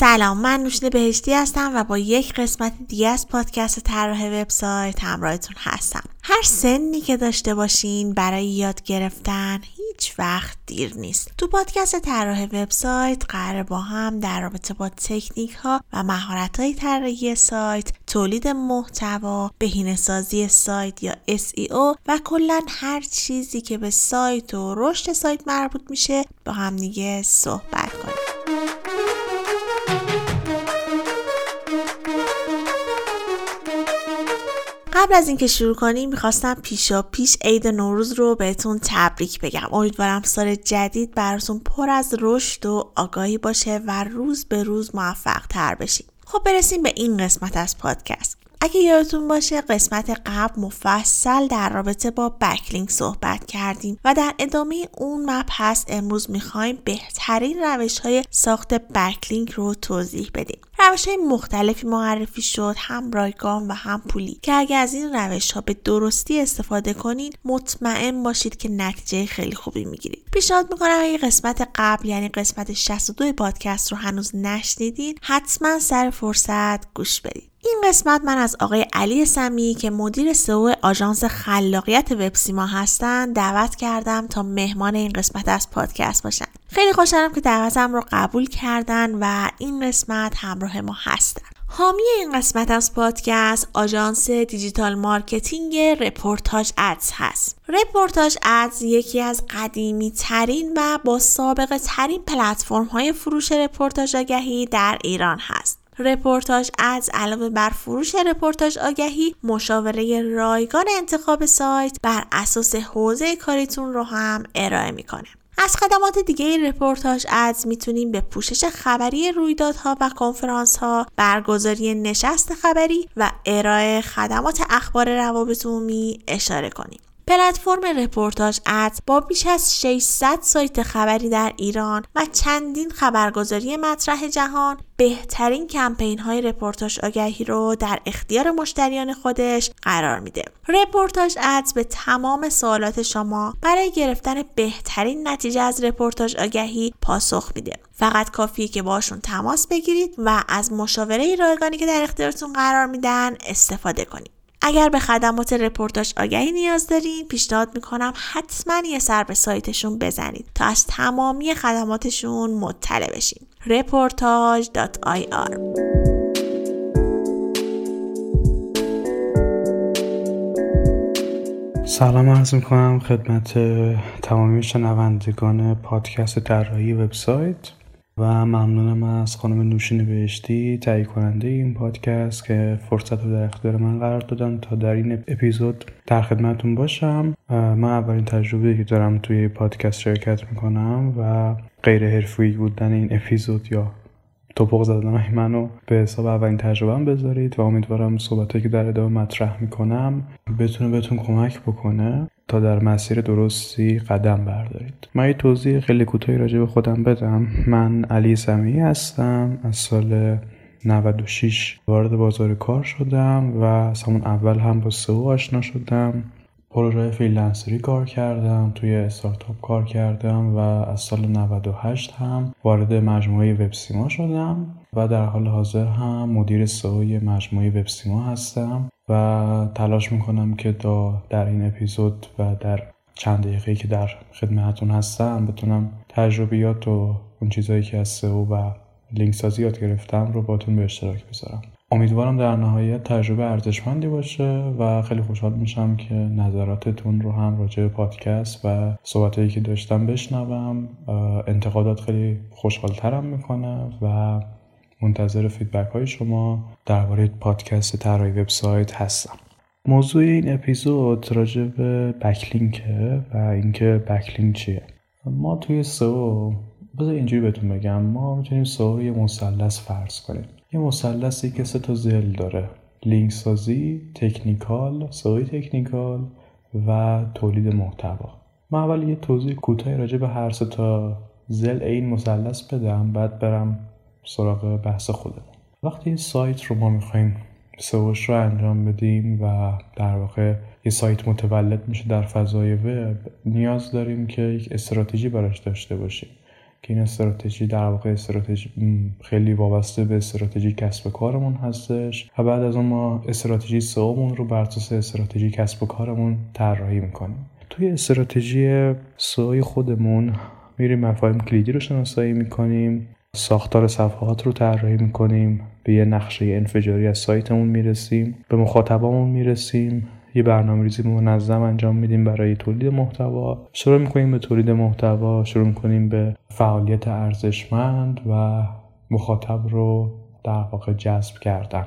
سلام من نوشین بهشتی هستم و با یک قسمت دیگه از پادکست طراح وبسایت همراهتون هستم. هر سنی که داشته باشین برای یاد گرفتن هیچ وقت دیر نیست. تو پادکست طراح وبسایت قرار با هم در رابطه با تکنیک ها و مهارت های طراحی سایت تولید محتوا بهینه سازی سایت یا SEO و کلا هر چیزی که به سایت و رشد سایت مربوط میشه با هم دیگه صحبت کنیم. قبل از اینکه شروع کنیم می‌خواستم پیشا پیش عید نوروز رو بهتون تبریک بگم. امیدوارم سال جدید براتون پر از رشد و آگاهی باشه و روز به روز موفق تر بشیم. خب برسیم به این قسمت از پادکست. اگه یادتون باشه قسمت قبل مفصل در رابطه با بکلینک صحبت کردیم و در ادامه اون مبحث امروز می‌خوایم بهترین روش های ساخت بکلینک رو توضیح بدیم. روش های مختلفی معرفی شد هم رایگان و هم پولی. که اگه از این روش ها به درستی استفاده کنین مطمئن باشید که نتیجه خیلی خوبی می‌گیرید. پیشنهاد می‌کنم اگه قسمت قبل یعنی قسمت 62 پادکست رو هنوز نشنیدین حتما سر فرصت گوش بدید این قسمت من از آقای علی سمیعی که مدیر SEO آژانس خلاقیت وبسیما هستند دعوت کردم تا مهمان این قسمت از پادکست باشن خیلی خوشحالم که دعوتم رو قبول کردن و این قسمت همراه ما هستن حامی این قسمت از پادکست آژانس digital marketing رپورتاج ادز هست. رپورتاج ادز یکی از قدیمی ترین و با سابقه ترین پلتفرم های فروش رپورتاج آگهی در ایران هست. رپورتاج ادز علاوه بر فروش رپورتاج آگهی مشاوره رایگان انتخاب سایت بر اساس حوزه کاریتون رو هم ارائه می‌کنه از خدمات دیگه رپورتاج ادز می‌تونیم به پوشش خبری رویدادها و کنفرانس ها، برگزاری نشست خبری و ارائه خدمات اخبار روابط عمومی اشاره کنیم. پلتفرم رپورتاج ادز با بیش از 600 سایت خبری در ایران و چندین خبرگزاری مطرح جهان بهترین کمپین های رپورتاج آگهی رو در اختیار مشتریان خودش قرار میده. رپورتاج ادز به تمام سوالات شما برای گرفتن بهترین نتیجه از رپورتاج آگهی پاسخ میده. فقط کافیه که باشون تماس بگیرید و از مشاوره رایگانی که در اختیارتون قرار میدن استفاده کنید. اگر به خدمات رپورتاج آگهی نیاز دارین پیشنهاد می‌کنم حتما یه سر به سایتشون بزنید تا از تمامی خدماتشون مطلع بشین. reportage.ir سلام عرض می‌کنم خدمت تمامی شنوندگان پادکست طراحی وبسایت. و ممنونم از خانم نوشین بهشتی تهیه کننده این پادکست که فرصت رو در اختیار من قرار دادن تا در این اپیزود در خدمتون باشم. من اولین تجربه که دارم توی پادکست شرکت می‌کنم و غیر حرفی بودن این اپیزود یا توپق زدن منو به حساب اولین تجربه بذارید و امیدوارم صحبت که در ادامه مطرح می‌کنم بتونه بهتون کمک بکنه تا در مسیر درستی قدم بردارید. من یه توضیح خیلی کوتاهی راجع به خودم بدم. من علی سمی هستم از سال 96 وارد بازار کار شدم و از همون اول هم با سئو آشنا شدم. پروژه فریلنسری کار کردم توی استارتاپ کار کردم و از سال 98 هم وارد مجموعه وبسیما شدم و در حال حاضر هم مدیر سئو مجموعه وبسیما هستم و تلاش می‌کنم که در این اپیزود و در چند دقیقه که در خدمتتون هستم بتونم تجربیات و اون چیزهایی که از SEO و لینک سازی یاد گرفتم رو باتون به اشتراک بذارم. امیدوارم در نهایت تجربه ارزشمندی باشه و خیلی خوشحال میشم که نظراتتون رو هم راجع به پادکست و صحبتهایی که داشتم بشنوم. انتقادات خیلی خوشحالترم می‌کنه و منتظر feedback های شما درباره پادکست طراحی وبسایت هستم. موضوع این اپیزود راجع به بکلینکه و اینکه بکلینک چیه. ما توی سو بذار اینجوری بهتون بگم ما می‌تونیم سو یه مثلث فرض کنیم. یه مثلثی که سه تا زل داره. لینک سازی تکنیکال سوی تکنیکال و تولید محتوا. من اول یه توضیح کوتاهی راجع به هر سه تا زل این مثلث بدم بعد برم سراغ بحث خودمون. وقتی سایت رو ما می‌خوایم سوش رو انجام بدیم و در واقع یه سایت متولد میشه در فضای وب نیاز داریم که یک استراتژی براش داشته باشیم. که این استراتژی در واقع استراتژی خیلی وابسته به استراتژی کسب کارمون هستش و بعد از اون ما استراتژی سومون رو بر اساس استراتژی کسب و کارمون طراحی می‌کنیم. توی استراتژی سوی خودمون میریم مفاهیم کلیدی رو شناسایی می‌کنیم ساختار صفحات رو طراحی می‌کنیم به یه نقشه انفجاری از سایتمون می‌رسیم به مخاطبامون می‌رسیم یه برنامه ریزی منظم انجام میدیم برای تولید محتوا. شروع می‌کنیم به تولید محتوا شروع می‌کنیم به فعالیت ارزشمند و مخاطب رو در واقع جذب کردن.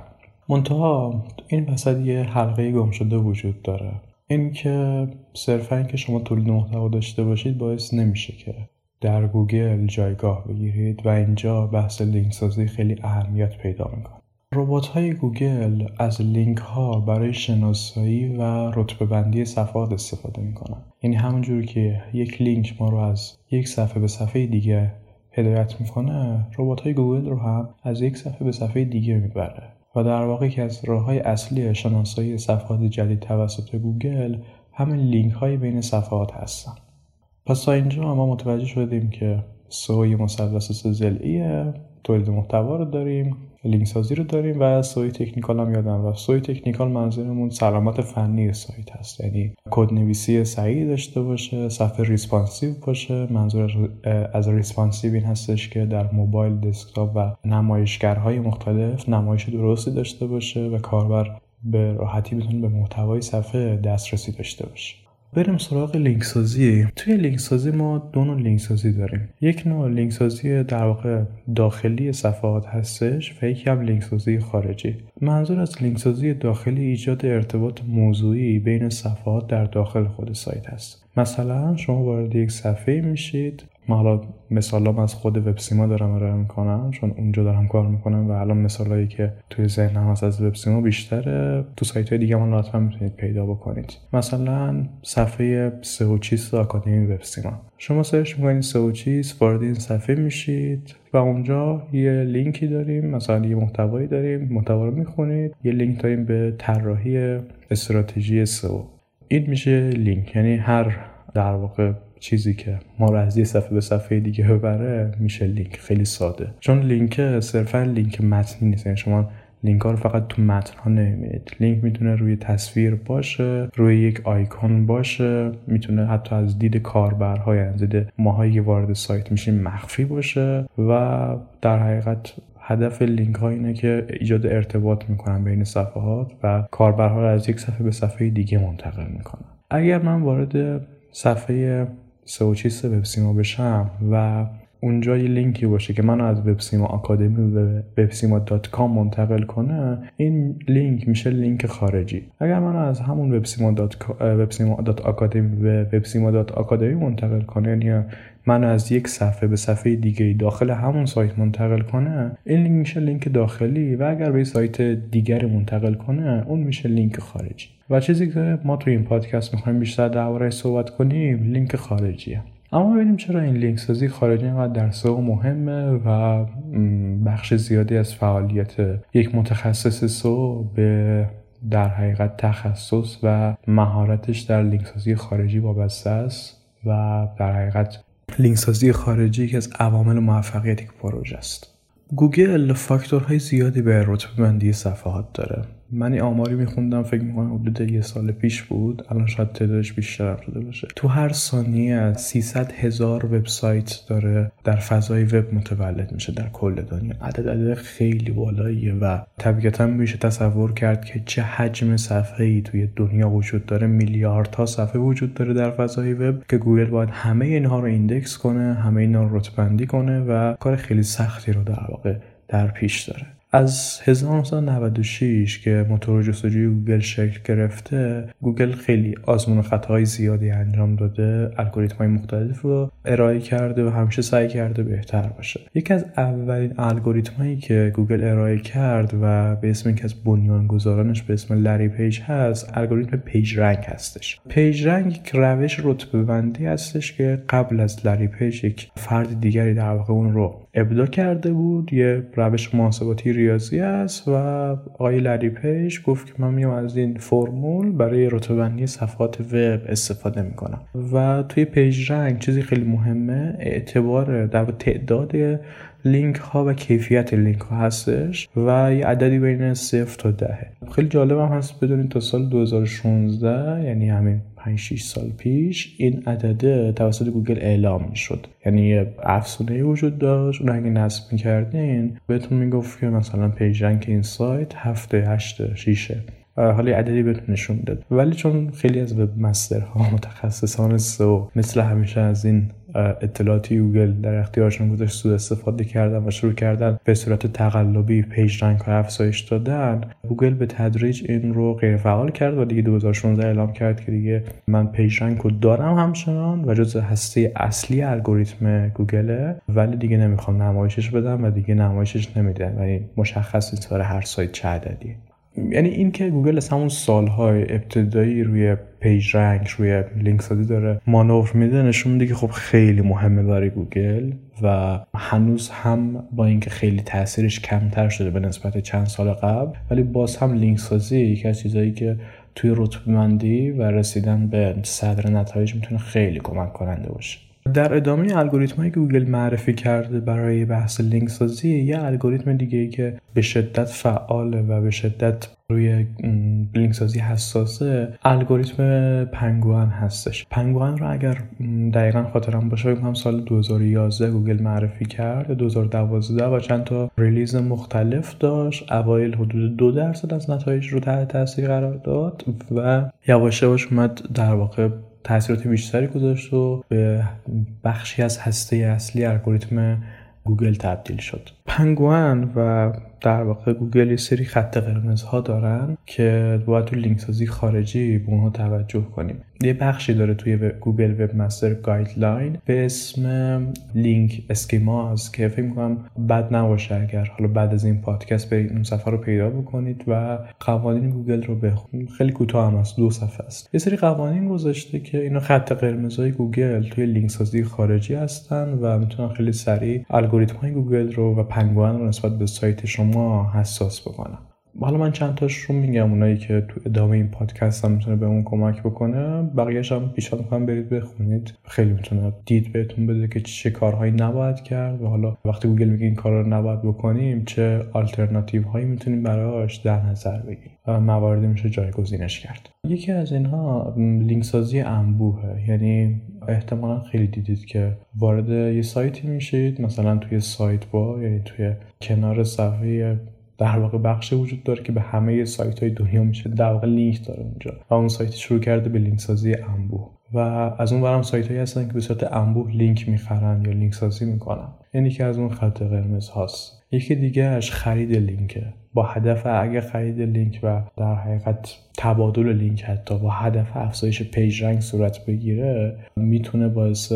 منتها این وسط یه حلقه گم شده وجود داره. اینکه صرفا اینکه شما تولید محتوا داشته باشید باعث نمیشه که در گوگل جایگاه بگیرید و اینجا بحث لینک سازی خیلی اهمیت پیدا می‌کنه. ربات های گوگل از لینک ها برای شناسایی و رتبه بندی صفحات استفاده می‌کنن. یعنی همونجور که یک لینک ما رو از یک صفحه به صفحه دیگه هدایت می‌کنه ربات های گوگل رو هم از یک صفحه به صفحه دیگه می‌بره. و در واقع یکی از راه های اصلی شناسایی صفحات جدید توسط گوگل همین لینک های بین صفحات هستن. پس تا اینجا ما متوجه شدیم که سئوی مثلث ضلعیه تولید محتوا رو داریم. لینک سازی رو داریم و SEO ی technical هم یادم و SEO ی technical منظورمون سلامت فنی سایت هست. یعنی کد نویسی صحیحی داشته باشه صفحه responsive باشه. منظور از responsive این هستش که در موبایل desktop و نمایشگرهای مختلف نمایش درستی داشته باشه و کاربر به راحتی بتونه به محتوای صفحه دسترسی داشته باشه. بریم سراغ لینک سازی توی لینک سازی ما دو نوع لینک سازی داریم. یک نوع لینک سازی در واقع داخلی صفحات هستش و یکی هم لینک سازی خارجی. منظور از لینک سازی داخلی ایجاد ارتباط موضوعی بین صفحات در داخل خود سایت هست. مثلا شما وارد یک صفحه میشید ما حالا مثالام از خود وب سیما دارم ارائه می‌کنم چون اونجا دارم کار می‌کنم و الان مثالایی که توی ذهنم هست از وب سیما بیشتره. تو سایت های دیگه هم قطعا می‌تونید پیدا بکنید. مثلا صفحه سئو چیست آکادمی وب سیما. شما سرچ می‌کنید سئو چیست وارد این صفحه میشید و اونجا یه لینکی داریم مثلا یه محتوایی داریم محتوا رو می‌خونید یه لینک داریم به طراحی استراتژی سئو این میشه لینک یعنی هر در واقع چیزی که ما رو از یه صفحه به صفحه دیگه ببره میشه لینک خیلی ساده. چون لینک صرفا لینک متنی نیست. یعنی شما لینک ها رو فقط تو متن ها نمی‌بینید. لینک می‌تونه روی تصویر باشه روی یک آیکون باشه می‌تونه حتی از دید کاربرهای از دید ماهایی که وارد سایت میشیم مخفی باشه و در حقیقت هدف لینک ها اینه که ایجاد ارتباط می‌کنن بین صفحات و کاربرها رو از یک صفحه به صفحه دیگه منتقل می‌کنن. اگر من وارد صفحه سئو چیست وب سیما بشم و اونجا یه لینکی باشه که منو از وب سیما آکادمی به وب سیما dot com منتقل کنه این لینک میشه لینک خارجی. اگر منو از همون وب سیما dot, وب سیما dot academy به وب سیما dot academy منتقل کنه یعنی منو از یک صفحه به صفحه دیگه داخل همون سایت منتقل کنه این لینک میشه لینک داخلی و اگر به سایت دیگری منتقل کنه اون میشه لینک خارجی. و چیزی که ما تو این پادکست می‌خوایم بیشتر درباره صحبت کنیم لینک خارجیه. اما ببینیم چرا این لینک سازی خارجی اینقدر در سئو مهمه و بخش زیادی از فعالیت یک متخصص سئو به در حقیقت تخصص و مهارتش در لینک سازی خارجی وابسته است و در حقیقت لینک سازی خارجی که از عوامل موفقیت یک پروژه است. گوگل فاکتورهای زیادی به رتبه بندی صفحات داره. من این آماری میخوندم فکر می‌کنم حدود یه سال پیش بود. الان شاید تعدادش بیشتر شده باشه. تو هر ثانیه از 300 هزار وبسایت داره در فضای وب متولد میشه در کل دنیا. عدد عدد خیلی بالاییه و طبیعتا میشه تصور کرد که چه حجم صفحه ای توی دنیا وجود داره. میلیاردها صفحه وجود داره در فضای وب که گوگل باید همه اینها رو index کنه همه اینها رو رتبه‌بندی کنه و کار خیلی سختی رو در واقع در پیش داره. از 1996 که موتور جستجوی گوگل شکل گرفته گوگل خیلی آزمون و خطاهای زیادی انجام داده الگوریتم های مختلف رو ارائه کرده و همیشه سعی کرده بهتر باشه. یکی از اولین الگوریتم هایی که گوگل ارائه کرد و به اسم یکی از بنیانگذارانش به اسم لری پیج هست الگوریتم PageRank هستش. PageRank یک روش رتبه بندی هستش که قبل از لری پیج یک فرد دیگری در واقع اون رو ابداع کرده بود. یه روش محاسباتی ریاضی است و آقای لری پیج گفت که من میام از این فرمول برای رتبه صفحات وب استفاده می‌کنم. و توی PageRank چیزی خیلی مهمه اعتبار در تعداد لینک ها و کیفیت لینک ها هستش و یه عددی بین صفر تا دهه خیلی جالب هم هست بدونید تا سال 2016 یعنی همین 5 6 سال پیش این عدده توسط گوگل اعلام می‌شد. یعنی یه افزونه وجود داشت. اون اگه نصب می‌کردین بهتون می‌گفت که مثلا PageRank این سایت هفته هشت شیشه حالا عددی بهتون نشون داد ولی چون خیلی از وب ها متخصصان سئو مثل همیشه از این اطلاعاتی گوگل در اختیارشون گذاشت سوء استفاده کردن و شروع کردن به صورت تقلبی PageRank ها افزایش دادن. گوگل به تدریج این رو غیر فعال کرد و دیگه 2016 اعلام کرد که دیگه من PageRank رو دارم همچنان و جز هسته اصلی الگوریتم گوگله ولی دیگه نمی‌خوام نمایشش بدم و دیگه نمایشش نمیده. و مشخص نیست هر سایت چه عددیه. یعنی این که گوگل از همون سالهای ابتدایی روی PageRank روی لینک سازی داره مانور میده نشون میده که خب خیلی مهمه برای گوگل و هنوز هم با اینکه خیلی تاثیرش کمتر شده به نسبت چند سال قبل ولی باز هم لینک سازی یکی از چیزایی که توی رتبه و رسیدن به صدر نتایج می‌تونه خیلی کمک کننده باشه. در ادامه الگوریتم که گوگل معرفی کرده برای بحث لینک سازی یه الگوریتم دیگه ای که به شدت فعاله و به شدت روی لینک سازی حساسه الگوریتم پنگوان هستش. پنگوان رو اگر دقیقا خاطرم باشه بگم سال 2011 گوگل معرفی کرد. 2012 و چند تا release مختلف داشت. اوایل حدود دو درصد از نتایج رو تحت تاثیر قرار داد و یواش یواش اومد در واقع تاثیرات بیشتری گذاشت و به بخشی از هسته اصلی الگوریتم گوگل تبدیل شد. پنگوان و در واقع گوگل یه سری خط قرمز ها دارن که باید تو لینک سازی خارجی به اونها توجه کنیم. یه بخشی داره توی گوگل Webmaster Guideline به اسم link schemes که فکر می‌کنم بد نباشه اگر حالا بعد از این پادکست برید اون صفحه رو پیدا بکنید و قوانین گوگل رو بخونید خیلی کوتاه هم هست دو صفحه است. یه سری قوانین گذاشته که اینا خط قرمزهای گوگل توی لینک سازی خارجی هستن و می‌تونن خیلی سریع الگوریتم های گوگل رو و پنگوئن رو نسبت به سایت شما حساس بکنن. حالا من چند تاش رو میگم اونایی که تو ادامه این پادکست هم می‌تونه به اون کمک بکنه. بقیهش هم پیشنهاد می‌کنم برید بخونید. خیلی می‌تونه دید بهتون بده که چه کارهایی نباید کرد و حالا وقتی گوگل میگه این کار رو نباید بکنیم چه آلترناتیو هایی می‌تونیم براش در نظر بگیریم. و مواردی میشه جایگزینش کرد. یکی از اینها لینک سازی انبوهه. یعنی احتمالا خیلی دیدید که وارد یه سایتی میشید. مثلا توی سایت با یعنی توی کنار صفحه در واقع بخشی وجود داره که به همه سایت های دنیا میشه در واقع لینک داره اونجا و اون سایت شروع کرده به لینک سازی انبوه و از اون ورم سایت هایی هستن که به صورت انبوه لینک می‌خرن یا لینک سازی می‌کنن. یعنی که از اون خط قرمز هاست. یکی اش خرید لینکه با هدف اگه خرید لینک و در حقیقت تبادل لینک حتی با هدف افزایش PageRank صورت بگیره می‌تونه باعث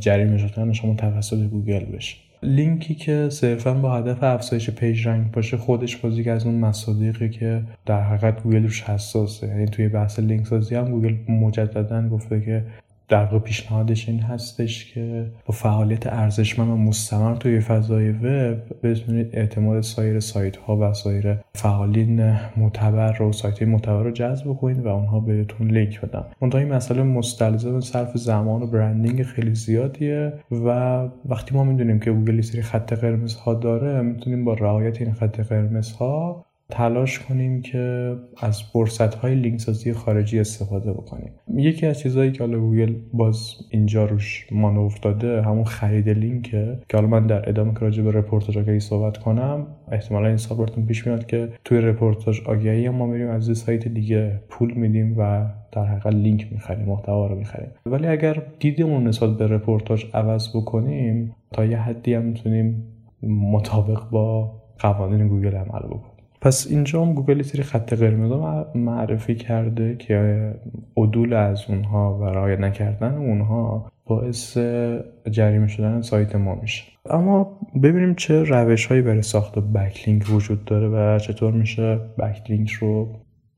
جریمه شدن شما توسط گوگل بشه. لینکی که صرفا با هدف افزایش PageRank باشه خودش باز یکی از اون مصادیقی که در حقیقت گوگل روش حساسه. یعنی توی بحث لینک سازی هم گوگل مجددا گفته که در واقع پیشنهادش این هستش که با فعالیت ارزشمند و مستمر توی فضای وب بتونید اعتماد سایر سایت ها و سایر فعالین معتبر رو سایت های معتبر رو جذب کنید و اونها بهتون لینک بدن. منتها این مسئله مستلزم صرف زمان و branding خیلی زیادیه و وقتی ما می‌دونیم که گوگل یه سری خط قرمز ها داره می‌تونیم با رعایت این خط قرمز ها تلاش کنیم که از فرصت های لینک سازی خارجی استفاده بکنیم. یکی از چیزهایی که حالا گوگل باز اینجا روش مانور داده همون خرید لینکه که حالا من در ادامه که راجع به رپورتاج آگهی صحبت کنم احتمالا این سوال براتون پیش میاد که توی رپورتاج آگهی ما میریم از سایت دیگه پول میدیم و در حقیقت لینک می‌خریم محتوا رو می‌خریم. ولی اگر دیدمون نسبت به رپورتاج عوض بکنیم تا یه حدی هم می‌تونیم مطابق با قوانین گوگل عمل بکنیم. پس اینجا هم گوگل یه سری خط قرمز معرفی کرده که عدول از اونها و رعایت نکردن اونها باعث جریمه شدن سایت ما میشه. اما ببینیم چه روش هایی برای ساخت backlink وجود داره و چطور میشه backlink رو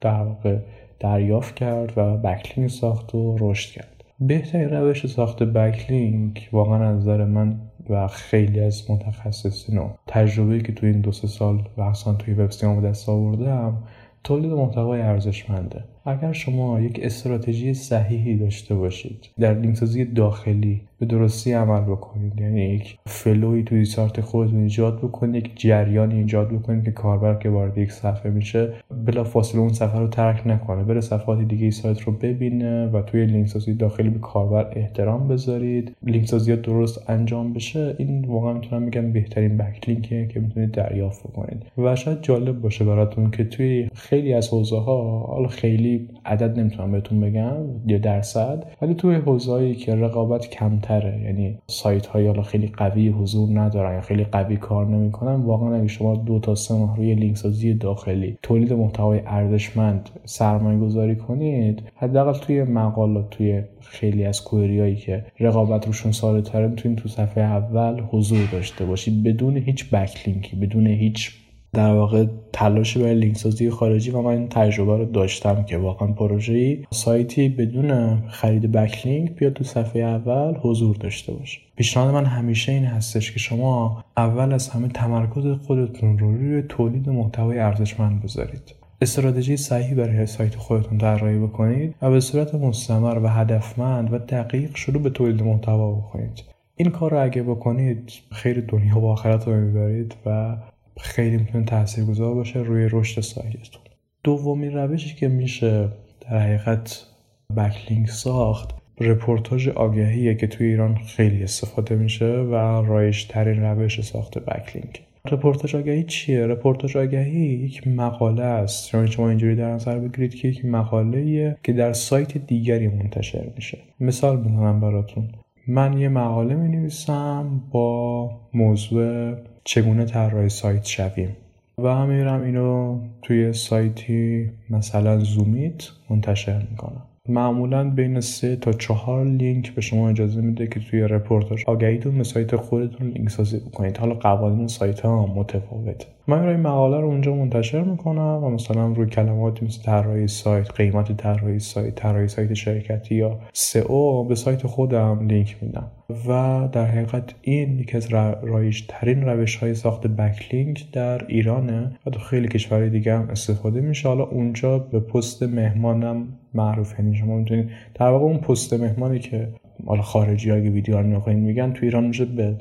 در واقع دریافت کرد و backlink ساخت و رشد کرد. بهترین روش ساخت backlink واقعا از نظر من و خیلی از متخصصین و تجربه که تو این دو سه سال و توی وب به دست آوردم تولید محتوای ارزشمنده. اگر شما یک استراتژی صحیحی داشته باشید در لینکسازی داخلی به درستی عمل بکنید یعنی یک فلوی توی سارت خودتون ایجاد بکنید یک جریانی ایجاد بکنید که کاربر که وارد یک صفحه میشه بلا فاصله اون صفحه رو ترک نکنه. بره صفحات دیگه سایت رو ببینه و توی لینکسازی داخلی به کاربر احترام بذارید. لینکسازی درست انجام بشه این واقعا می‌تونم بگم بهترین بکلینکه که می‌تونید دریافت بکنید. و شاید جالب باشه براتون که توی خیلی از حوزه ها حالا خیلی عدد نمی‌تونم بهتون بگم یا درصد. ولی توی حوزه‌ای که رقابت کمتره یعنی سایت های حالا خیلی قوی حضور ندارن یا خیلی قوی کار نمی‌کنن واقعا اگه شما دو تا سه ماه روی لینک سازی داخلی تولید محتوای ارزشمند سرمایه گذاری کنید حداقل توی مقالات توی خیلی از کوئریایی که رقابت روشون ساده تره می‌تونید تو صفحه اول حضور داشته باشید بدون هیچ بکلینکی بدون هیچ در واقع تلاشی برای لینک سازی خارجی و من این تجربه رو داشتم که واقعا پروژه‌ای سایتی بدون خرید بکلینک بیاد تو صفحه اول حضور داشته باشه. پیشنهاد من همیشه این هستش که شما اول از همه تمرکز خودتون رو روی تولید محتوای ارزشمند بذارید. استراتژی صحیحی برای سایت خودتون طراحی بکنید و به صورت مستمر و هدفمند و دقیق شروع به تولید محتوا بکنید. این کار رو اگه بکنید خیر دنیا و آخرت رو می‌برید و خیلی می‌تونه تاثیرگذار باشه روی رشد سایتتون. دومین روشی که میشه در حقیقت backlink ساخت رپورتاج آگهیه که توی ایران خیلی استفاده میشه و رایج ترین روش ساخت backlink رپورتاج آگهی چیه؟ رپورتاج آگهی یک مقاله است. یعنی شما اینجوری در نظر بگیرید که یک مقاله که در سایت دیگری منتشر میشه. مثال بزنم براتون. من یه مقاله می نویسم با موضوع چگونه طراح سایت شویم. و میرم اینو توی سایتی مثلا زومیت منتشر می‌کنم. معمولا بین سه تا چهار لینک به شما اجازه میده که توی رپورتاج آگهیتون به سایت خودتون لینک سازی بکنید. حالا قوانین سایت ها متفاوته. من این مقاله رو اونجا منتشر می‌کنم و مثلا روی کلماتی مثل طراحی سایت قیمت طراحی سایت طراحی سایت شرکتی یا سئو به سایت خودم لینک میدم. و در حقیقت این یکی از رایج ترین روش های ساخت backlink در ایرانه و تو خیلی کشورهای دیگه هم استفاده میشه. حالا اونجا به پست مهمانم معروفه. یعنی شما می‌تونید در واقع اون پست مهمانی که حالا خارجی اگه ویدیو رو می‌خواین میگن تو ایران میشه به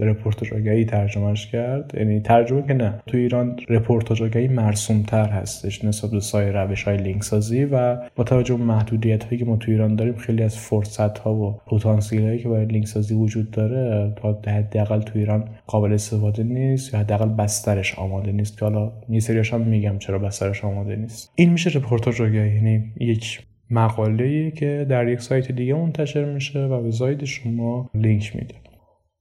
رپورتاج آگهی ترجمهش کرد. یعنی ترجمه که نه تو ایران رپورتاج آگهی مرسوم تر هستش نسبت به سایر روش های لینک سازی و با توجه به محدودیت هایی که ما تو ایران داریم خیلی از فرصت ها و پتانسیل هایی که برای لینک سازی وجود داره تا حداقل تو ایران قابل استفاده نیست یا حداقل بسترش آماده نیست. که حالا یه هم میگم چرا بسترش آماده نیست. این میشه رپورتاج آگهی یعنی یک مقاله که در یک سایت دیگه منتشر میشه و به سایت شما لینک میده.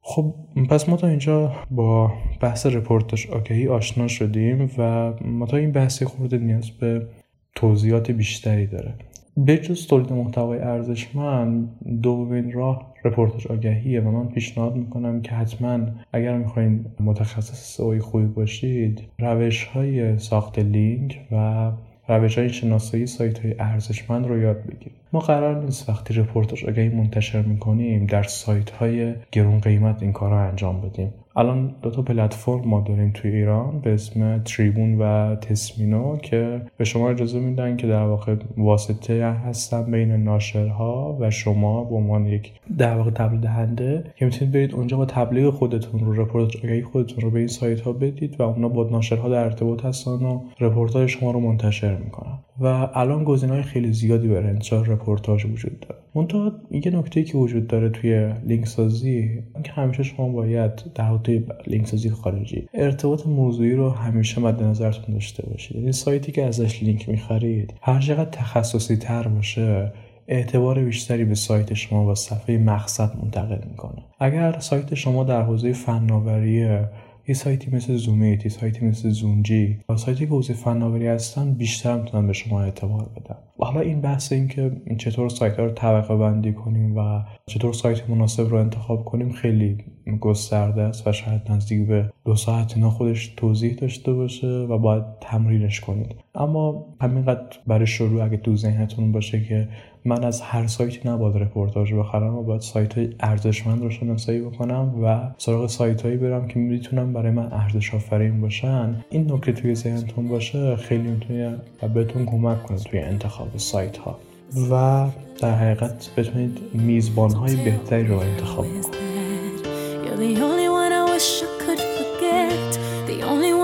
خب پس ما تا اینجا با بحث رپورتاج آگهی آشنا شدیم و منتها این بحث یه خورده نیاز به توضیحات بیشتری داره. به جز تولید محتوای ارزشمند دومین راه رپورتاج آگهیه و من پیشنهاد می‌کنم که حتما اگر می‌خواین متخصص سئو خوبی باشید روش های ساخت لینک و روش های شناسایی سایت های ارزشمند رو یاد بگیرید. ما قرار نیست وقتی رپورتاج آگهی منتشر می‌کنیم در سایت های گرون قیمت این کار رو انجام بدیم. الان دو تا پلتفرم ما داریم توی ایران به اسم تریبون و تسمینو که به شما اجازه میدن که در واقع واسطه هستن بین ناشرها و شما به عنوان یک در واقع تبلیغ دهنده که می‌تونید برید اونجا با تبلیغ خودتون رو رپورت آگهی خودتون رو به این سایت ها بدید و اونا با ناشرها در ارتباط هستن و رپورتاج شما رو منتشر می‌کنن. و الان های خیلی زیادی برای انتشار رپورتاج وجود داره. منتها یه نکته که وجود داره توی لینک سازی که همیشه شما باید در حوزه لینک سازی خارجی ارتباط موضوعی رو همیشه مد نظرتون داشته باشید. یعنی سایتی که ازش لینک می‌خرید هر چقدر تخصصی تر باشه اعتبار بیشتری به سایت شما و صفحه مقصد منتقل می‌کنه. اگر سایت شما در حوزه فناوری یه سایتی مثل زومیت یه سایتی مثل زونجی و سایتی که حوزه فناوری هستن بیشتر می‌تونن به شما اعتبار بدن. و حالا این بحث این که چطور سایت ها رو طبقه بندی کنیم و چطور سایت مناسب رو انتخاب کنیم خیلی گسترده است و شاید نزدیک به دو ساعت اینا خودش توضیح داشته باشه و باید تمرینش کنید. اما همینقدر برای شروع اگه تو ذهنتون باشه که من از هر سایتی نباید رپورتاج بخرم و باید سایت های ارزشمند رو شناسایی بکنم و سراغ سایت هایی برم که می‌تونم برای من ارزش آفرین باشن. این نکته توی ذهنتون باشه خیلی می‌تونه و بهتون کمک کنه توی انتخاب سایت ها و در حقیقت بتونید میزبان های بهتری رو انتخاب کنید The only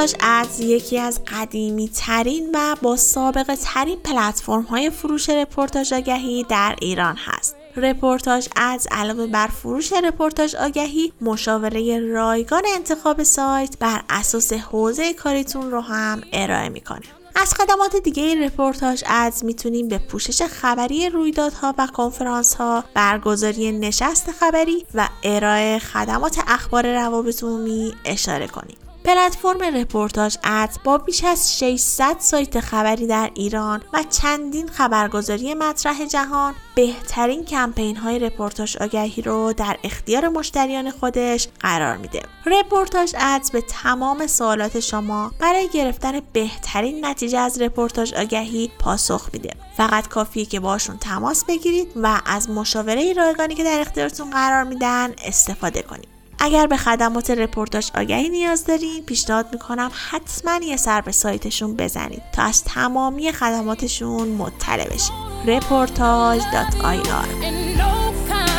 رپورتاج ادز یکی از قدیمی ترین و با سابقه ترین پلتفرم های فروش رپورتاج آگهی در ایران هست. رپورتاج ادز علاوه بر فروش رپورتاج آگهی مشاوره رایگان انتخاب سایت بر اساس حوزه کاریتون رو هم ارائه می‌کنه. از خدمات دیگه رپورتاج ادز می‌تونیم به پوشش خبری رویدادها و کنفرانس ها، برگزاری نشست خبری و ارائه خدمات اخبار روابط عمومی اشاره کنیم. پلتفرم رپورتاج ادز با بیش از 600 سایت خبری در ایران و چندین خبرگزاری مطرح جهان بهترین کمپین های رپورتاج آگهی رو در اختیار مشتریان خودش قرار میده. رپورتاج ادز به تمام سوالات شما برای گرفتن بهترین نتیجه از رپورتاج آگهی پاسخ میده. فقط کافیه که باشون تماس بگیرید و از مشاوره رایگانی که در اختیارتون قرار میدن استفاده کنید. اگر به خدمات رپورتاج آگهی نیاز دارین پیشنهاد می‌کنم حتما یه سر به سایتشون بزنید تا از تمامی خدماتشون مطلع بشید reportage.ir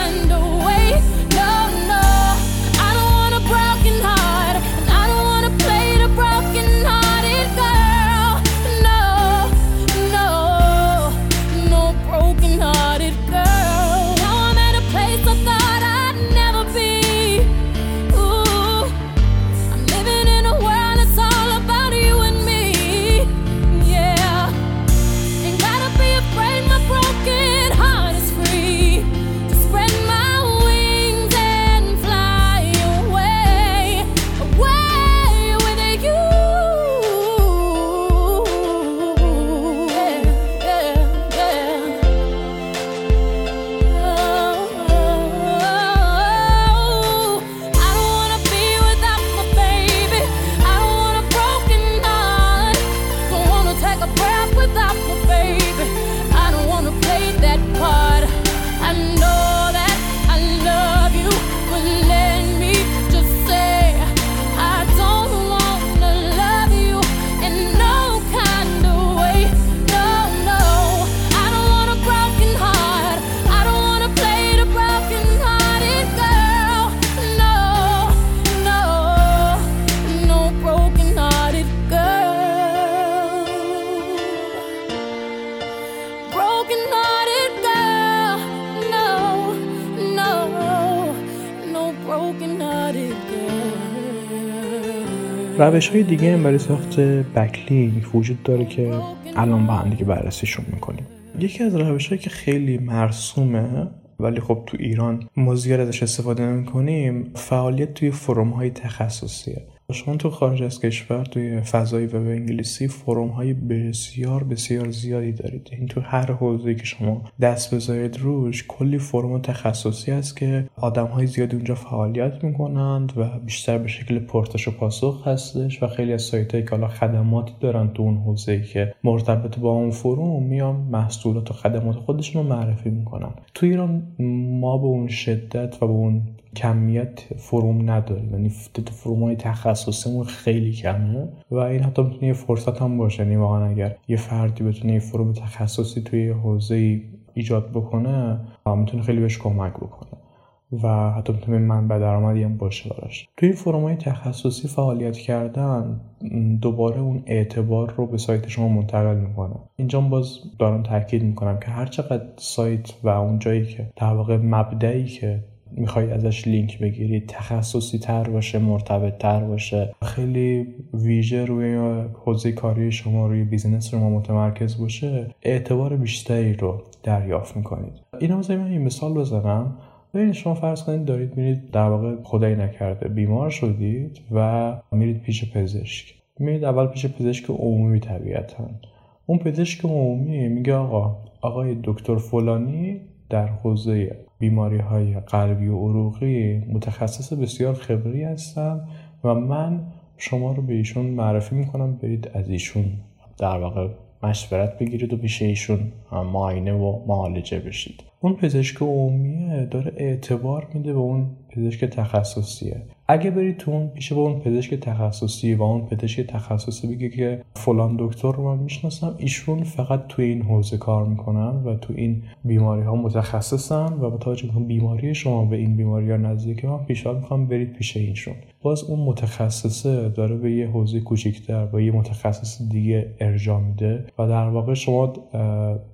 روش های دیگه هم برای ساخت بکلینک وجود داره که الان با هم دیگه بررسیشون می‌کنیم. یکی از روش هایی که خیلی مرسومه ولی خب تو ایران ما زیاد ازش استفاده نمی‌کنیم فعالیت توی فروم های تخصصیه. شما تو خارج از کشور توی فضای وب انگلیسی فروم های بسیار بسیار زیادی دارید. این تو هر حوزه‌ای که شما دست بذارید روش کلی فروم تخصصی هست که آدم های زیادی اونجا فعالیت می‌کنند و بیشتر به شکل پرسش و پاسخ هستش و خیلی از سایت هایی که حالا خدماتی دارن تو اون حوزه‌ای که مرتبط با اون فروم میان محصولات و خدمات خودشون رو معرفی می‌کنن. تو ایران ما به اون شدت و به اون کمیت فروم نداریم یعنی فروم های تخصصیمون خیلی کمه و این حتی می‌تونه یه فرصت هم باشه. یعنی واقعا اگر یه فردی بتونه یه فروم تخصصی توی حوزه ایجاد بکنه می‌تونه خیلی بهش کمک بکنه و حتی می‌تونه منبع درآمدی هم باشه براش. توی این فروم های تخصصی فعالیت کردن دوباره اون اعتبار رو به سایت شما منتقل می‌کنه. اینجا باز دارم تاکید می‌کنم که هر چقدر سایت و اون جایی که در واقع مبدعی که می‌خواید ازش لینک بگیرید تخصصی تر باشه مرتبط تر باشه. خیلی ویژه روی حوزه کاری شما روی بیزینس رو ما متمرکز باشه اعتبار بیشتری رو دریافت می‌کنید. اینا من این مثال بزنم. ببینید شما فرض کنید دارید میرید در واقع خدایی نکرده بیمار شدید و میرید پیش پزشک. میرید اول پیش پزشک عمومی طبیعتا. اون پزشک عمومی میگه آقا آقای دکتر فلانی در حوزه بیماری های قلبی و عروقی متخصص بسیار خبری هستم و من شما رو به ایشون معرفی می‌کنم. برید از ایشون در واقع مشورت بگیرید و پیش ایشون معاینه و معالجه بشید. اون پزشک عمومیه داره اعتبار میده به اون پزشک تخصصیه. اگه برید تو اون پیش با اون پزشک تخصصی و اون پزشک تخصصی بگه که فلان دکتر رو من می‌شناسم ایشون فقط تو این حوزه کار می‌کنن و تو این بیماری ها متخصصن و با توجه به بیماری شما به این بیماری ها نزدیک من پیشنهاد می‌خوام برید پیش اینشون. باز اون متخصصه داره به یه حوزه کوچکتر با یه متخصص دیگه ارجاع میده و در واقع شما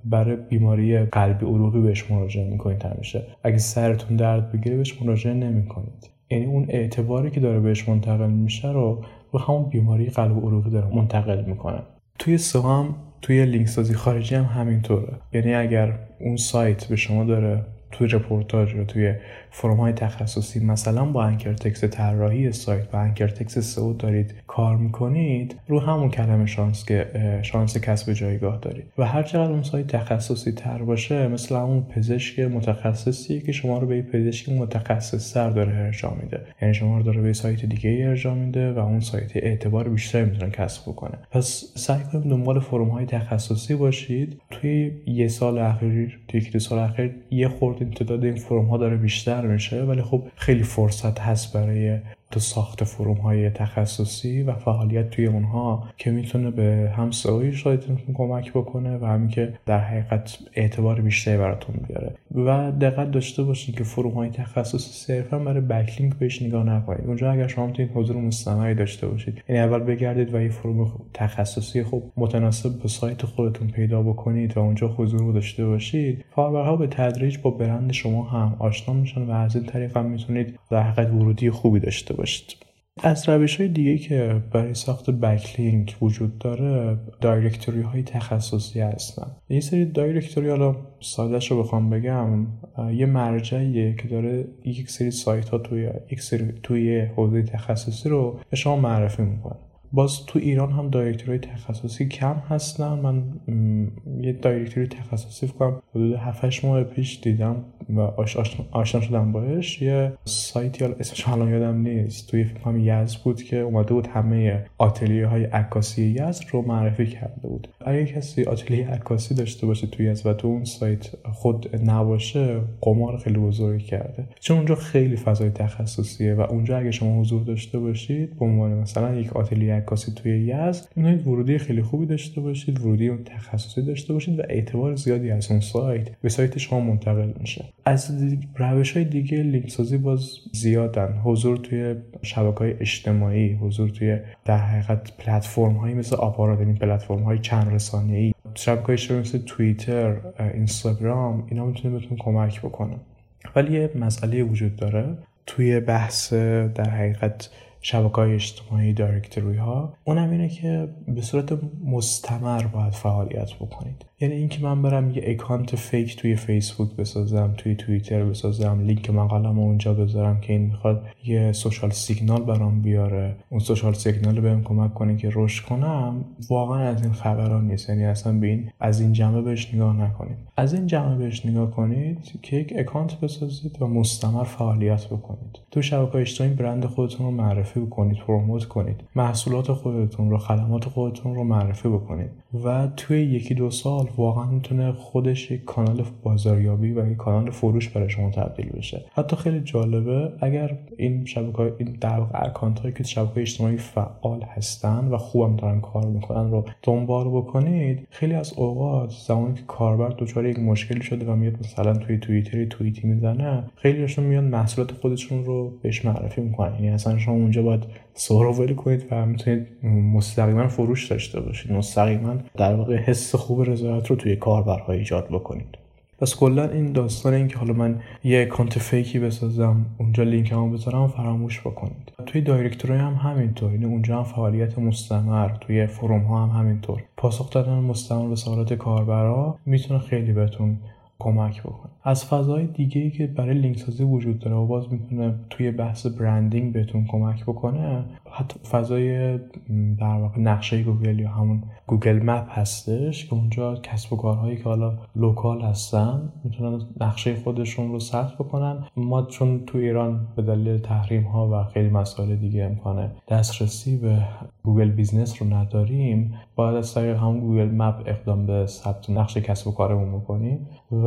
برای بیماری قلبی عروقی بهش مراجعه می‌کنید همیشه. اگه سرتون درد بگیره بهش مراجعه نمی‌کنید. یعنی اون اعتباری که داره بهش منتقل میشه رو به همون بیماری قلب عروقی داره منتقل می‌کنه. توی سوام توی لینک سازی خارجی هم همینطوره. یعنی اگر اون سایت به شما داره توی رپورتاج یا توی forum های تخصصی مثلا با anchor text طراحی سایت و anchor text سئو دارید کار می‌کنید رو همون کلمه شانس که شانس کسب جایگاه دارید. و هر چقدر اون سایت تخصصی تر باشه مثل همون پزشک متخصصی که شما رو به پزشک متخصص تر داره ارجاع میده. یعنی شما رو داره به سایت دیگه ارجاع میده و اون سایت اعتبار بیشتری می‌تونه کسب بکنه. پس سعی کنید دنبال forum های تخصصی باشید. توی یه سال اخیر توی سال اخیر یه خورده تعداد این forum ها داره بیشتر. میشه ولی خب خیلی فرصت هست برای تو ساخت فروم های تخصصی و فعالیت توی اونها که می‌تونه به هم سئوی سایتتون کمک بکنه و همین که در حقیقت اعتبار بیشتری براتون بیاره. و دقت داشته باشین که فروم های تخصصی صرفا برای بکلینک بهش نگاه نکنید. اونجا اگر شما این حضور مستمری داشته باشید یعنی اول بگردید و یه فروم تخصصی خب متناسب به سایت خودتون پیدا بکنید و اونجا حضور داشته باشید فارورها به تدریج با برند شما هم آشنا میشن و از این طریق هم می‌تونید در حقیقت ورودی خوبی داشته باشید. از روش های دیگه که برای ساخت بکلینک وجود داره دایرکتوری های تخصصی هستن. این سری دایرکتوری حالا سادش رو بخوام بگم یه مرجعیه که داره یک سری سایت ها توی یک سری توی حوزه تخصصی رو به شما معرفی می‌کنه. باز تو ایران هم دایرکتوری تخصصی کم هستن. من یه دایرکتوری تخصصی فکرم حدود 7 ماه پیش دیدم و آشنا شدم باش یه سایتی حالا اسمش الان یادم نیست. توی فکرم یزد بود که اومده بود همه آتلیه های عکاسی یزد رو معرفی کرده بود. اگه کسی آتلیه عکاسی داشته باشه توی یزد و تو اون سایت خود نباشه قمار خیلی بزرگی کرده. چون اونجا خیلی فضای تخصصیه و اونجا اگه شما حضور داشته باشید به عنوان مثلا یک آتلیه عکاسی توی یزد می‌تونید ورودی خیلی خوبی داشته باشید ورودی اون تخصصی داشته باشید و اعتبار زیادی از اون سایت به سایت شما منتقل میشه. از روش های دیگه لینک سازی باز زیادن. حضور توی شبکه های اجتماعی حضور توی در حقیقت پلتفرم هایی مثل آپارات این یعنی پلتفرم های چند رسانه ای شبکه های مثل توییتر اینستاگرام اینا می‌تونه بهتون کمک بکنه. ولی یه مسئله وجود داره. توی بحث در حقیقت شبکه های اجتماعی directory ها اونم اینه که به صورت مستمر باید فعالیت بکنید. یعنی اینکه من برم یه اکانت fake توی فیسبوک بسازم توی توییتر بسازم لینک مقالم اونجا بذارم که این می‌خواد یه social signal برام بیاره. اون social signal بهم کمک کنه که رشد کنم. واقعا از این خبرا نیست. یعنی اصلا به این از این جنبه بهش نگاه نکنید. از این جنبه بهش نگاه کنید که یک اکانت بسازید و مستمر فعالیت بکنید. تو شبکه اجتماعی برند خودتون رو معرفی بکنید promote کنید. محصولات خودتون رو خدمات خودتون رو معرفی بکنید. و توی یکی دو سال واقعا می‌تونه خودش یک کانال بازاریابی و یک کانال فروش برای شما تبدیل بشه. حتی خیلی جالبه اگر این شبکه این در واقع اکانت هایی که شبکه اجتماعی فعال هستن و خوبم دارن کار می‌کنن رو دنبال بکنید خیلی از اوقات زمانی که کاربر دچار یک مشکلی شده و میاد مثلا توی توییتری توییتی می‌زنه خیلیشون میان محصولات خودشون رو بهش معرفی می‌کنن. یعنی اصلا شما اونجا باید سورو کنید و می‌تونید مستقیما فروش داشته باشید. مستقیما در واقع حس خوب رضایت رو توی کاربرها ایجاد بکنید. پس کلا این داستان این که حالا من یه اکانت fake ی بسازم اونجا لینک هم بذارم فراموش بکنید. توی directory هم همینطور. یعنی اونجا هم فعالیت مستمر توی forum ها هم همینطور. پاسخ دادن مستمر به سوالات کاربرا می‌تونه خیلی بهتون کمک بکنه. از فضای دیگه ای که برای لینک سازی وجود داره و باز می‌تونه توی بحث branding بهتون کمک بکنه حتی فضای در واقع نقشه گوگل یا همون گوگل مپ هستش که اونجا کسب و کارهایی که حالا local هستن می‌تونن نقشه خودشون رو ثبت بکنن. ما چون تو ایران به دلیل تحریم ها و خیلی مسائل دیگه امکان دسترسی به گوگل بیزنس رو نداریم باید از طریق همون گوگل مپ اقدام به ثبت نقشه کسب و کارمون بکنیم و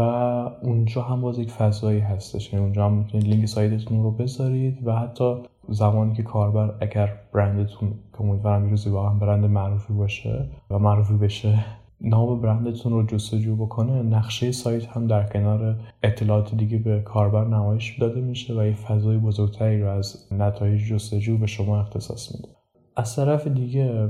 اونجا هم باز یک فضایی هستش. یعنی اونجا هم می‌تونید لینک سایتتون رو بذارید و حتی زمانی که کاربر اگر برندتون که امیدوارم روزی واقعا برند معروفی باشه و معروفی بشه نام برندتون رو جستجو بکنه نقشه سایت هم در کنار اطلاعات دیگه به کاربر نمایش داده میشه و یه فضای بزرگتری رو از نتایج جستجو به شما اختصاص میده. از طرف دیگه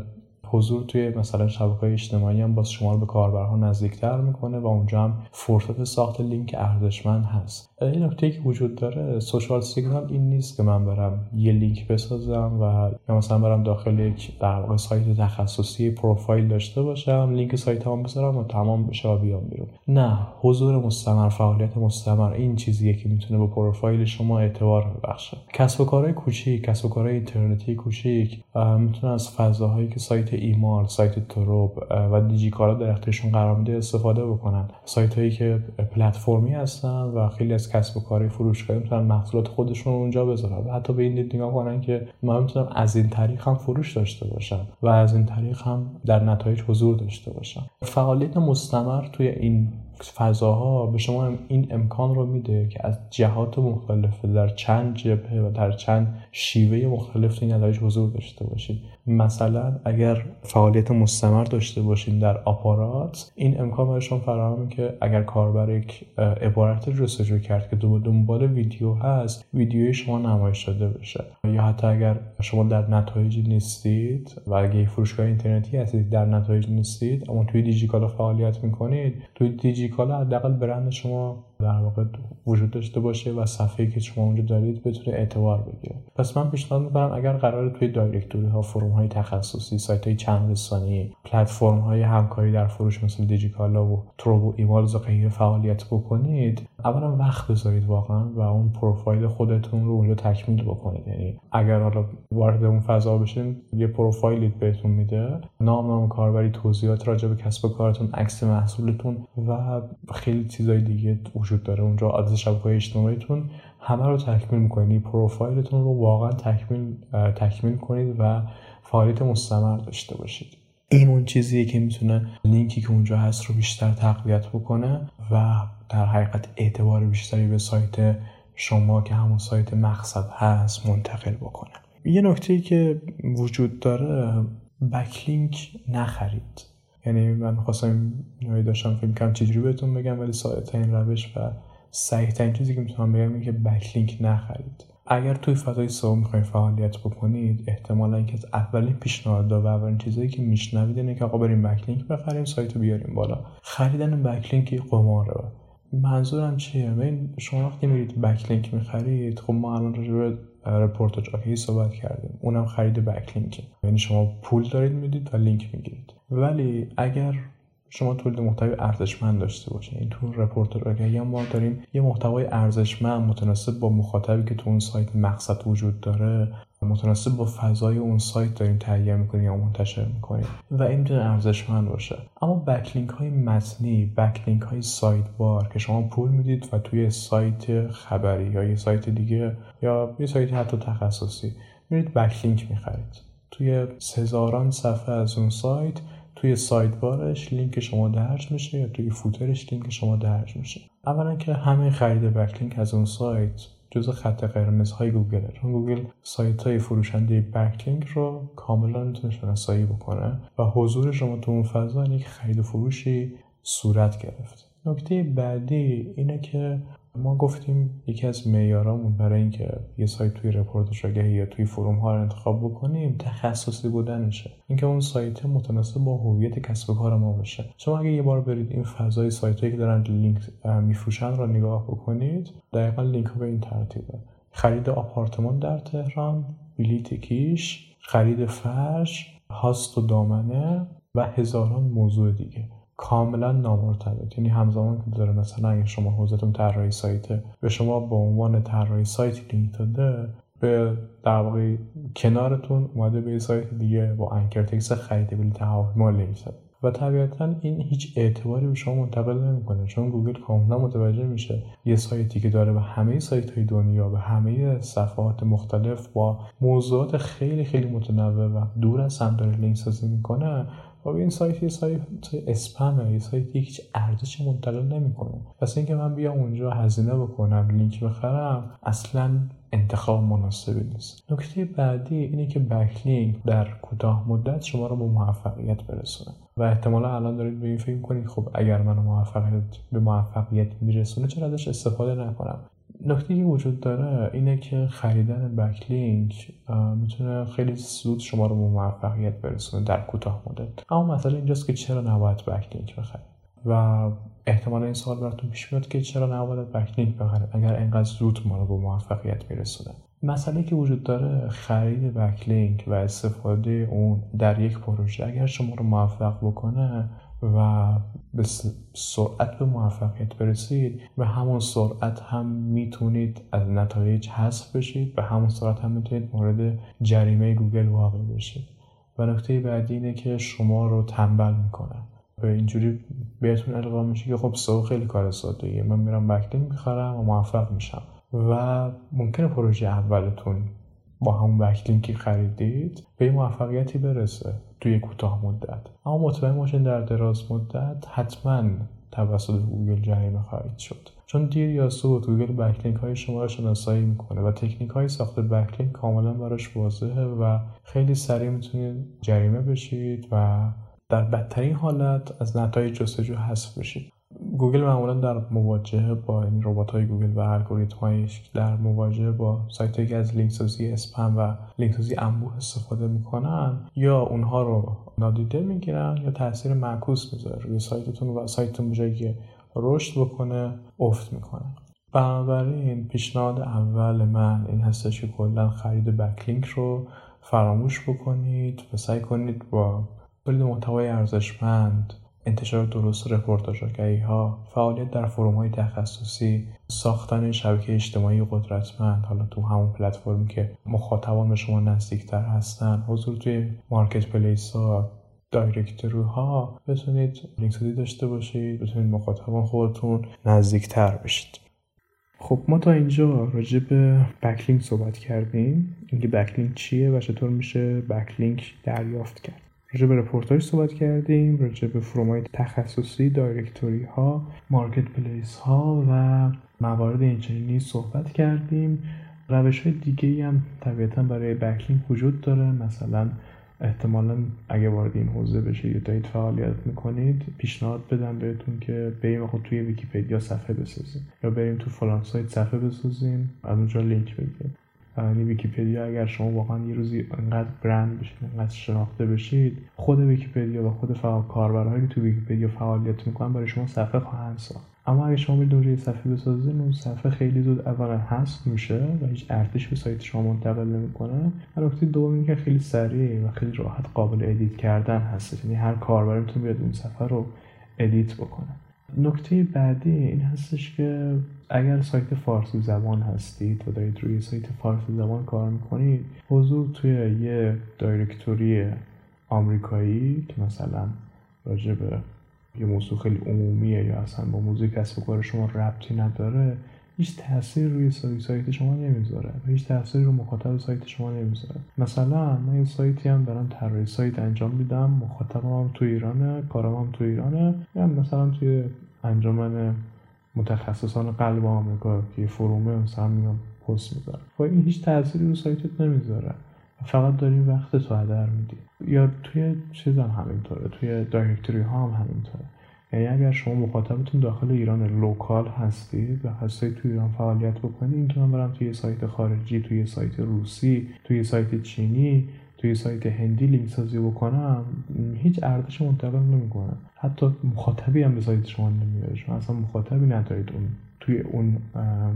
حضور توی مثلا شبکه اجتماعی هم باز شما رو به کاربرها نزدیکتر می‌کنه و اونجا هم فرصت ساخت لینک ارزشمند هست. این نکته که وجود داره social signal این نیست که من برم یه لینک بسازم و یا مثلا برم داخل یک در واقع سایت تخصصی پروفایل داشته باشم لینک سایت هم بذارم و تمام بشه بیام بیرون. نه حضور مستمر فعالیت مستمر این چیزیه که می‌تونه به پروفایل شما اعتبار ببخشه. کسب و کارهای کوچیک کسب و کارهای اینترنتی کوچیک می‌تونه از فضاهایی که سایت ایمار سایت تروب و دیجیکالا در اختیارشون قرار میده استفاده بکنن. سایت هایی که پلتفرمی هستن و خیلی از کسب و کاری فروشگاهی می‌تونن محصولات خودشون اونجا بذارن. و حتی به این دید نگاه کنن که من می‌تونم از این طریق هم فروش داشته باشم و از این طریق هم در نتایج حضور داشته باشم. فعالیت مستمر توی این فضاها به شما این امکان رو میده که از جهات مختلف در چند جبهه و در چند شیوه مختلف این نتایج حضور داشته باشید. مثلا اگر فعالیت مستمر داشته باشین در آپارات این امکان برای شما فراهمه که اگر کاربر یک عبارت جستجو کرد که دنبال ویدیو هست ویدیوی شما نمایش داده بشه. یا حتی اگر شما در نتایج نیستید و اگه فروشگاه اینترنتی هستید در نتایج نیستید اما توی دیجیکالا فعالیت می‌کنید توی دیجیکالا حداقل برند شما در واقع وجود داشته باشه و صفحه‌ای که شما اونجا دارید بتونه اعتبار بگیره. پس من پیشنهاد می‌کنم اگر قرار توی دایرکتوری ها فروم های تخصصی سایت های چند رسانی پلتفرم های همکاری در فروش مثل دیجیکالا و تروب و ایمالز و غیره فعالیت بکنید اولا وقت بذارید واقعا و اون پروفایل خودتون رو اونجا تکمیل بکنید. یعنی اگر حالا وارد اون فضا بشین یه پروفایلی بهتون میده نام نام کاربری توضیحات راجع به کسب و کارتون عکس محصولتون و خیلی چیزای دیگه وجود داره. اونجا آدرس شبکه اجتماعیتون همه رو تکمیل می‌کنید. پروفایلتون رو واقعا تکمیل تکمیل کنید و فعالیت مستمر داشته باشید. این اون چیزیه که می‌تونه لینکی که اونجا هست رو بیشتر تقویت بکنه و در حقیقت اعتبار بیشتری به سایت شما که همون سایت مقصد هست منتقل بکنه. یه نکته که وجود داره بکلینک نخرید. یعنی من خواستم اینایی داشتم فکر کنم چجوری بهتون بگم ولی ساده این روش و صحیح ترین چیزی که می‌تونم بگم اینه که بکلینک نخرید. اگر توی فضای سئو می‌خواین فعالیت بکنید احتمالا که از اولین پیشنهادها و اولین چیزایی که میشنوید اینه که آقا بریم بکلینک بخریم سایت رو بیاریم بالا. خریدن بکلینک قماره. منظورم چیه؟ ببین شما وقتی میرید بکلینک می‌خرید خب ما الان راجع به رپورتاژ صحبت کردیم. اونم خرید backlink ه یعنی شما پول دارید می‌دید و لینک می‌گیرید. ولی اگر شما تولید محتوای ارزشمند داشته باشین این تو رپورتاژ آگهی هم ما داریم یه محتوای ارزشمند متناسب با مخاطبی که تو اون سایت مقصد وجود داره متناسب با فضای اون سایت داریم تهیه می‌کنیم یا منتشر می‌کنیم و این می‌تونه ارزشمند باشه. اما backlink های متنی backlink های sidebar که شما پول می‌دید و توی سایت خبری یا یه سایت دیگه یا یه سایت حتی تخصصی میرید backlink می‌خرید. توی هزاران صفحه از اون سایت توی sidebar ش لینک شما درج میشه یا توی footer ش لینک شما درج میشه. اولا که همه خرید backlink از اون سایت جز خط قرمز های گوگل چون گوگل سایت های فروشنده backlink رو کاملا می‌تونه شناسایی بکنه و حضور شما تو اون فضا یک خرید و فروشی صورت گرفت. نکته بعدی اینه که ما گفتیم یکی از معیارامون برای اینکه یه سایت توی رپورت آگهی یا توی فروم ها رو انتخاب بکنیم تخصصی بودنشه. اینکه اون سایت متناسب با هویت کسب و کار ما باشه. شما اگه یه بار برید این فضای سایت هایی که دارن لینک میفروشن رو نگاه بکنید دقیقا لینک ها به این ترتیبه. خرید آپارتمان در تهران بلیت کیش خرید فرش هاست و دامنه و هزاران موضوع دیگه. کاملا نامرتبط. یعنی همزمان که داره مثلا اگه شما حوزتون طراحی سایته به شما به عنوان طراحی سایت لینک داده به در واقع کنارتون اومده یه سایت دیگه با anchor text خریدبیلی ما لینک داده. و طبیعتا این هیچ اعتباری به شما منتقل نمی‌کنه. چون گوگل کاملا متوجه میشه یه سایتی که داره به همه سایت های دنیا به همه صفحات مختلف با موضوعات خیلی خیلی متنوع و دور از هم داره لینک سازی می‌کنه خب این سایت یه سایت اسپمه یه سایت هیچ ارزش منتقل نمی‌کنه. پس اینکه من بیام اونجا هزینه بکنم لینک بخرم اصلا انتخاب مناسبی نیست. نکته بعدی اینه که بکلینک در کوتاه مدت شما رو به موفقیت برسونه. و احتمالا الان دارید به این فکر کنید خب اگر من موفقیت به موفقیت میرسونه چرا ازش استفاده نکنم؟ نکته که وجود داره اینه که خریدن بکلینک می‌تونه خیلی زود شما رو به موفقیت برسونه در کوتاه مدت. اما مسئله اینجاست که چرا نباید بکلینک بخرید؟ و احتمالا این سوال براتون پیش میاد که چرا نباید بکلینک بخرید اگر انقدر زود ما رو به موفقیت میرسونه. مسئله که وجود داره خرید بکلینک و استفاده اون در یک پروژه اگر شما رو موفق بکنه و به سرعت به موفقیت برسید و همون سرعت هم می‌تونید از نتایج حذف بشید و همون سرعت هم می‌تونید مورد جریمه گوگل واقع بشید. و نکته بعدی اینه که شما رو تنبل می‌کنه و اینجوری بهتون القا میشه که خب SEO خیلی کار ساده من میرم backlink می‌خرم و موفق میشم. و ممکنه پروژه اولتون با همون backlink ی خریدید به یه موفقیتی برسه توی کوتاه مدت. اما مطمئن باشین در دراز مدت حتما توسط گوگل جریمه خواهید شد. چون دیر یا زود گوگل backlink های شما رو شناسایی می‌کنه و تکنیک های ساخت backlink کاملا براش واضحه و خیلی سریع می‌تونید جریمه بشید و در بدترین حالت از نتایج جستجو حذف بشید. گوگل معمولا در مواجهه با این ربات های گوگل و الگوریتم در مواجهه با سایت که از لینک سازی اسپم و لینک سازی انبوه استفاده می‌کنن یا اونها رو نادیده می‌گیرن یا تاثیر معکوس می‌ذاره. روی سایتتون و سایتتون جایی که رشد بکنه افت می‌کنه. بنابراین پیشنهاد اول من این هستش که کلا خرید backlink رو فراموش بکنید و سعی کنید با تولید محتوای ارزشمند انتشار درست رپورتاژ آگهی ها فعالیت در forum های تخصصی ساختن شبکه اجتماعی قدرتمند حالا تو همون پلتفرمی که مخاطبان به شما نزدیکتر هستن حضور توی marketplace ها directory ها بتونید داشته باشید بتونید مخاطبان خودتون نزدیکتر بشید. خب ما تا اینجا راجع به backlink صحبت کردیم. اینکه backlink چیه و چطور میشه backlink دریافت کرد. راجع به رپورتاژ صحبت کردیم راجع به forum ای تخصصی directory ها marketplace ها و موارد اینچنینی صحبت کردیم. روش های دیگه هم طبیعتا برای backlink وجود داره. مثلا احتمالا اگه وارد این حوزه بشید یا دارید فعالیت می‌کنید پیشنهاد بدم بهتون که بریم خود توی ویکیپدیا صفحه بسازیم یا بریم تو فلان سایت صفحه بسازیم از اونجا لینک بگیریم. یعنی ویکیپدیا اگر شما واقعا یه روزی انقدر برند بشید انقدر شناخته بشید خود ویکیپدیا و خود فعال کاربرهایی که تو ویکیپدیا فعالیت می‌کنن برای شما صفحه خواهند ساخت. اما اگه شما برید اونجا صفحه بسازین اون صفحه خیلی زود اولا حذف میشه و هیچ ارزشی به سایت شما منتقل نمی‌کنه. و نکته دوم که خیلی سریع و خیلی راحت قابل edit کردن هست یعنی هر کاربری می‌تونه بیاد اون صفحه رو edit بکنه. نکته بعدی این هستش که اگر سایت فارسی زبان هستید و دارید روی سایت فارسی زبان کار می‌کنید حضور توی یه directory آمریکایی که مثلا راجع به یه موضوع خیلی عمومیه یا اصلا با موضوع کسب و کار شما ربطی نداره هیچ تاثیر روی سایت شما نمی‌ذاره و هیچ تاثیری رو مخاطب سایت شما نمی‌ذاره. مثلا من یه سایتی هم دارم طراحی سایت انجام میدم مخاطبم هم تو ایرانه کارم هم تو ایرانه یا مثلا توی انجمن متخصصان قلب آمریکا که فرومه مثلا میام پست می‌ذارم و این هیچ تاثیری رو سایتت نمی‌ذاره. فقط داری وقت تو هدر میدی. یا توی چیز هم همینطوره. توی دایرکتوری ها هم همینطوره. یعنی اگر شما مخاطبتون داخل ایران local هستید و هستید توی ایران فعالیت بکنید این که من برم توی سایت خارجی توی سایت روسی توی سایت چینی توی سایت هندی لینک سازی بکنم هیچ ارزش منتقل نمی‌کنه. حتی مخاطبی هم به سایت شما نمیاره شما اصلا مخاطبی ندارید اون توی اون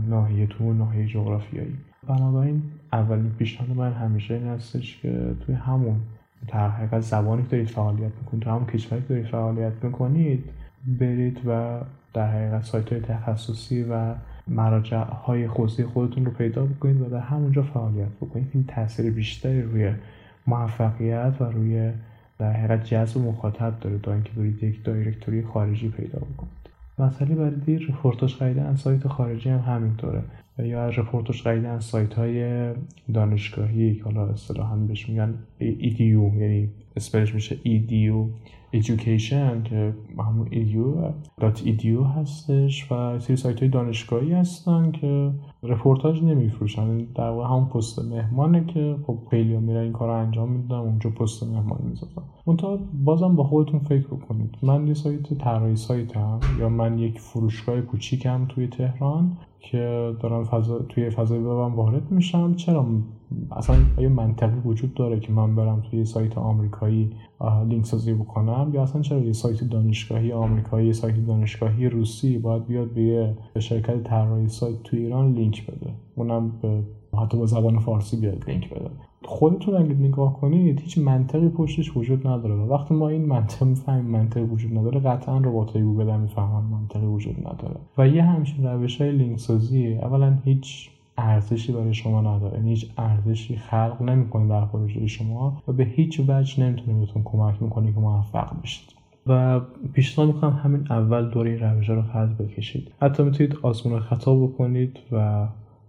ناحیه تو اون ناحیه جغرافیایی. بنابراین اولین پیشنهاد من همیشه این هستش که توی همون در حقیقت زبانی که دارید فعالیت می‌کنید تو همون کشوری که دارید فعالیت می‌کنید برید و در حقیقت سایت های تخصصی و مراجع های حوزه خودتون رو پیدا بکنید و در همونجا فعالیت بکنید. این تاثیر بیشتری روی موفقیت و روی در حقیقت جذب مخاطب داره تا اینکه برید یک directory خارجی پیدا بکنید. مسئله بعدی رپورتاژ خریدن سایت خارجی هم همینطوره. یا رپورتاژ خریدن سایت های دانشگاهی که حالا اصطلاحا بهش میگن edu یعنی spell ش میشه edu education که همون dot edu هستش و سری سایت های دانشگاهی هستن که رپورتاژ می‌فروشن. در واقع همون پست مهمانه که خب خیلی میرن این کار رو انجام میدن اونجا پست مهمان می‌ذارن منتها بازم با خودتون فکر بکنید. من یه سایت طراحی سایت هم یا من یک فروشگاه کوچیکم توی تهران. که دارم فضا توی فضای وبم وارد میشم چرا؟ اصلا آیا منطقی وجود داره که من برم توی سایت آمریکایی لینک سازی بکنم؟ یا اصلا چرا یه سایت دانشگاهی آمریکایی سایت دانشگاهی روسی باید بیاد به شرکت طراحی سایت توی ایران لینک بده؟ اونم به حتی با زبان فارسی بیاد لینک بده. خودتون اگه نگاه کنید هیچ منطقی پشتش وجود نداره و وقتی ما این منطق می‌فهمیم منطقی وجود نداره قطعا ربات های گوگل می‌فهمن منطقی وجود نداره. و یه همچین روش های لینک سازی اولا هیچ ارزشی برای شما نداره یعنی هیچ ارزشی خلق نمی‌کنه در پروژه شما و به هیچ وجه نمی‌تونه بهتون کمک می‌کنه که موفق بشید. و پیشنهاد می‌کنم همین اول دور این روش رو خط بکشید. حتی می‌تونید آزمون خطا بکنید و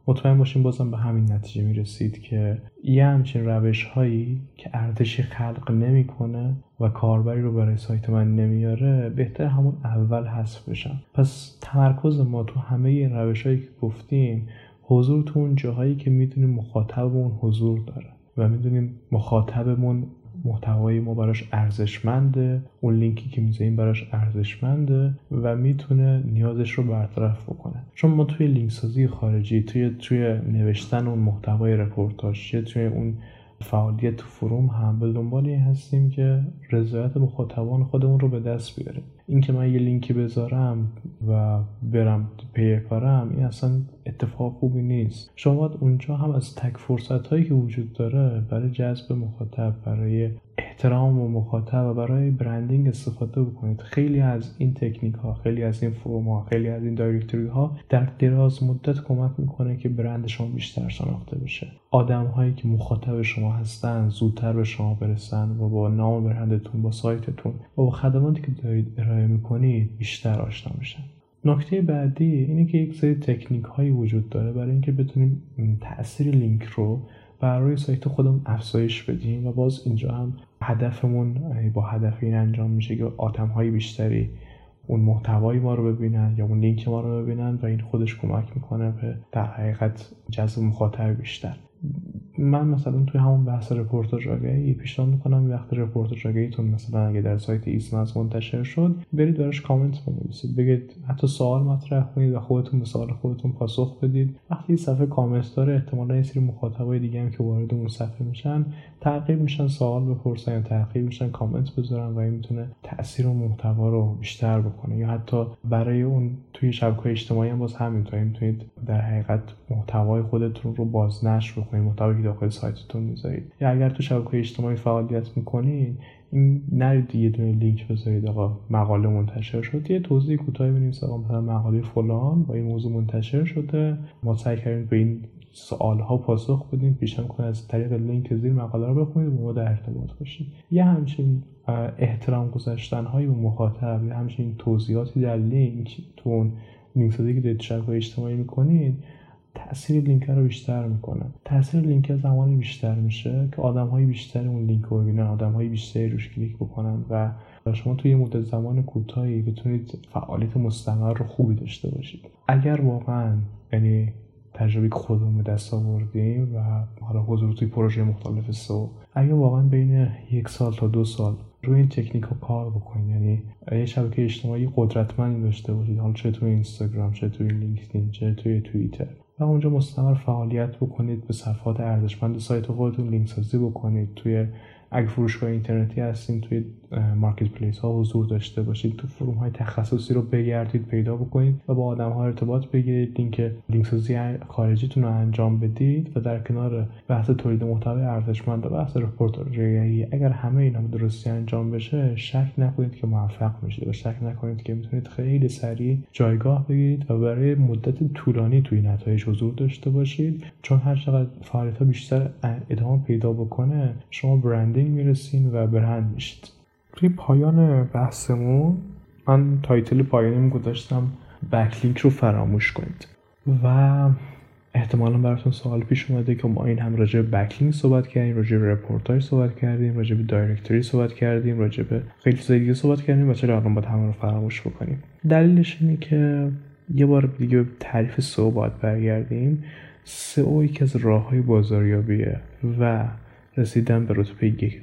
مطمئن باشین بازم به همین نتیجه می‌رسید که یه همچین روش هایی که ارزشی خلق نمی‌کنه و کاربری رو برای سایت من نمیاره بهتر همون اول حذف بشن. پس تمرکز ما تو همه این روش هایی که گفتیم حضور تو اون جاهایی که می‌دونیم مخاطبمون حضور داره و می‌دونیم مخاطبمون محتوای ما براش ارزشمنده اون لینکی که می‌ذاریم براش ارزشمنده و می‌تونه نیازش رو برطرف بکنه. چون ما توی لینک سازی خارجی توی توی نوشتن اون محتوای رپورتاج توی اون فعالیت تو فروم هم به دنبال این هستیم که رضایت مخاطبان خودمون رو به دست بیاریم. اینکه من یه لینکی بذارم و برم پی کارم این اصلا اتفاق خوبی نیست. شما باید اونجا هم از تک فرصت هایی که وجود داره برای جذب مخاطب برای احترام و مخاطب و برای برندینگ استفاده بکنید. خیلی از این تکنیک ها خیلی از این فروم ها خیلی از این دایرکتوری ها در دراز مدت کمک می‌کنه که برند شما بیشتر شناخته بشه. آدم هایی که مخاطب شما هستن زودتر به شما برسن و با نام برندتون با سایتتون و با خدماتی که دارید ارائه می‌کنید بیشتر آشنا میشن نکته بعدی اینه که یک سری تکنیک هایی وجود داره برای اینکه بتونیم تاثیر لینک رو بر روی سایت خودمون افزایش بدیم و باز اینجا هم هدفمون با هدف این انجام میشه که آدم های بیشتری اون محتوای ما رو ببینن یا اون لینک ما رو ببینن و این خودش کمک می‌کنه به در حقیقت جذب مخاطب بیشتر. من مثلا توی همون بحث رپورتاج آگهی پیشنهاد می‌کنم وقت رپورتاج آگهیتون مثلا اگه در سایت ایسنا منتشر شد برید براش کامنت بنویسید. بگید حتی سوال مطرح کنید و خودتون به سوال خودتون پاسخ بدید. وقتی صفحه کامنت داره احتمالا یه سری مخاطبای دیگه هم که وارد اون صفحه میشن تعقیب میشن سوال بپرسن یا تعقیب میشن کامنت بذارن و این می‌تونه تاثیر و محتوا رو بیشتر بکنه. یا حتی برای اون توی شبکه اجتماعی هم باز همینطوری می‌تونید در حقیقت محتوای خودتون رو بازنشر بکنید محتوایی داخل سایتتون می‌ذارید. یا اگر تو شبکه اجتماعی فعالیت می‌کنین این نرید یه دونه لینک بذارید آقا مقاله منتشر شد. یه توضیح کوتاهی بنویسید آقا مثلا مقاله فلان با این موضوع منتشر شده. ما سعی کردیم به این سوال ها پاسخ بدیم. پیشنهاد می‌کنم از طریق لینک زیر مقاله رو بخونید و با ما در ارتباط باشید. یه همچین احترام گذاشتن های به مخاطب یا همچین توضیحاتی در لینک تو اون لینک سازی که دارید شبکه اجتماعی می‌کنید تاثیر لینک رو بیشتر می‌کنه. تاثیر لینک زمانی بیشتر میشه که آدم های بیشتری اون لینک رو ببینن آدم های بیشتری روش کلیک بکنن و شما توی مدت زمان کوتاهی بتونید فعالیت مستمر و خوبی داشته باشید. اگر واقعا یعنی تجربه خودمون به دست آوردیم و حالا حضور توی پروژه مختلف SEO اگه واقعا بین یک سال تا دو سال روی این تکنیک رو کار بکنید یعنی یه شبکه اجتماعی قدرتمندی داشته باشید حالا چه توی اینستاگرام چه توی لینکدین چه توی توییتر. و اونجا مستمر فعالیت بکنید به صفحات ارزشمند سایت خودتون لینک سازی بکنید. توی اگه فروشگاه اینترنتی هستین توی marketplace ها حضور داشته باشید تو forum های تخصصی رو بگردید پیدا بکنید و با آدم ها ارتباط بگیرید. لینک لینک سازی خارجیتون رو انجام بدید و در کنار بحث تولید محتوای ارزشمند و بحث رپورتاژی اگر همه اینا درستی انجام بشه شک نکنید که موفق میشید و شک نکنید که می‌تونید خیلی سریع جایگاه بگیرید و برای مدت طولانی توی نتایج حضور داشته باشید. چون هر چقدر فعالیت ها بیشتر ادامه پیدا بکنه شما به branding می‌رسین و برند میشید. توی پایان بحثمون من title پایانیم گذاشتم بکلینک رو فراموش کنید. و احتمالا براتون سوال پیش اومده که ما این هم راجع به بکلینک صحبت کردیم راجع به رپورتاج صحبت کردیم راجع به دایرکتوری صحبت کردیم راجع به خیلی چیزای دیگه صحبت کردیم و چرا الان باید همه رو فراموش بکنیم. دلیلش اینه که یه بار دیگه تعریف سو باید برگردیم. سئو یکی از راه های بازاریابیه و رسیدن به رتبه یک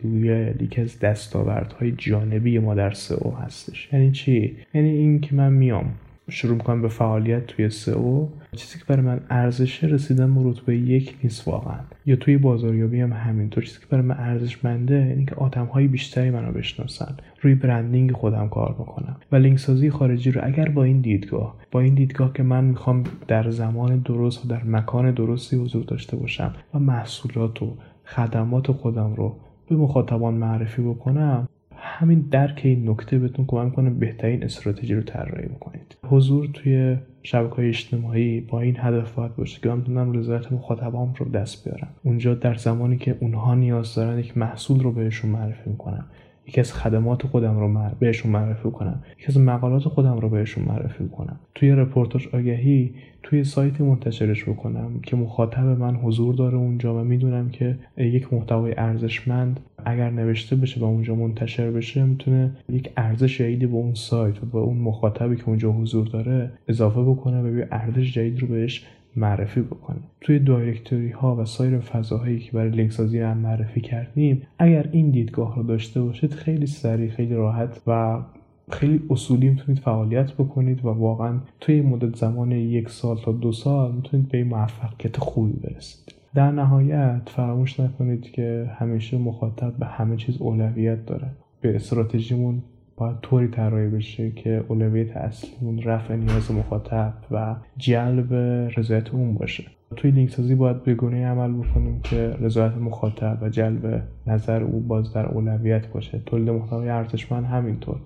یکی از دستاوردهای جانبی ما در سئو هستش. یعنی چی؟ یعنی این که من میام شروع می‌کنم به فعالیت توی سئو. چیزی که برای من ارزشه رسیدن به رتبه یک نیست واقعا. یا توی بازاریابی هم همینطور. چیزی که برای من ارزشمنده یعنی که آدم های بیشتری منو بشناسن. روی برندینگ خودم کار بکنم. و لینک سازی خارجی رو اگر با این دیدگاه با این دیدگاه که من می‌خوام در زمان درست و در مکان درستی حضور داشته باشم و محصولات و خدمات خودم رو به مخاطبان معرفی بکنم همین درک این نکته بهتون کمک کنه بهترین استراتژی رو طراحی بکنید. حضور توی شبکه های اجتماعی با این هدف باید باشه که رضایت مخاطبام رو دست بیارم. اونجا در زمانی که اونها نیاز دارن یک محصول رو بهشون معرفی می‌کنم. یکی از خدمات خودم رو بهشون معرفی کنم. یکی از مقالات خودم رو بهشون معرفی کنم. توی رپورتاج آگهی توی سایت منتشرش بکنم که مخاطب من حضور داره اونجا و می‌دونم که یک محتوای ارزشمند اگر نوشته بشه و اونجا منتشر بشه می‌تونه یک ارزش جدیدی به اون سایت و به اون مخاطبی که اونجا حضور داره اضافه بکنه و یه ارزش جدید رو بهش معرفی بکنه. توی دایرکتوری ها و سایر فضاهایی که برای لینک سازی هم معرفی کردیم اگر این دیدگاه رو داشته باشید خیلی سریع خیلی راحت و خیلی اصولی می‌تونید فعالیت بکنید و واقعا توی مدت زمان یک سال تا دو سال می‌تونید به موفقیت خوبی برسید. در نهایت فراموش نکنید که همیشه مخاطب به همه چیز اولویت داره. به استراتژیمون باید طوری طراحی بشه که اولویت اصلیمون رفع نیاز مخاطب و جلب رضایت اون باشه. توی لینک سازی باید بگونه عمل بکنیم که رضایت مخاطب و جلب نظر او باز در اولویت باشه. تولید محتوای ارزشمند همینطور.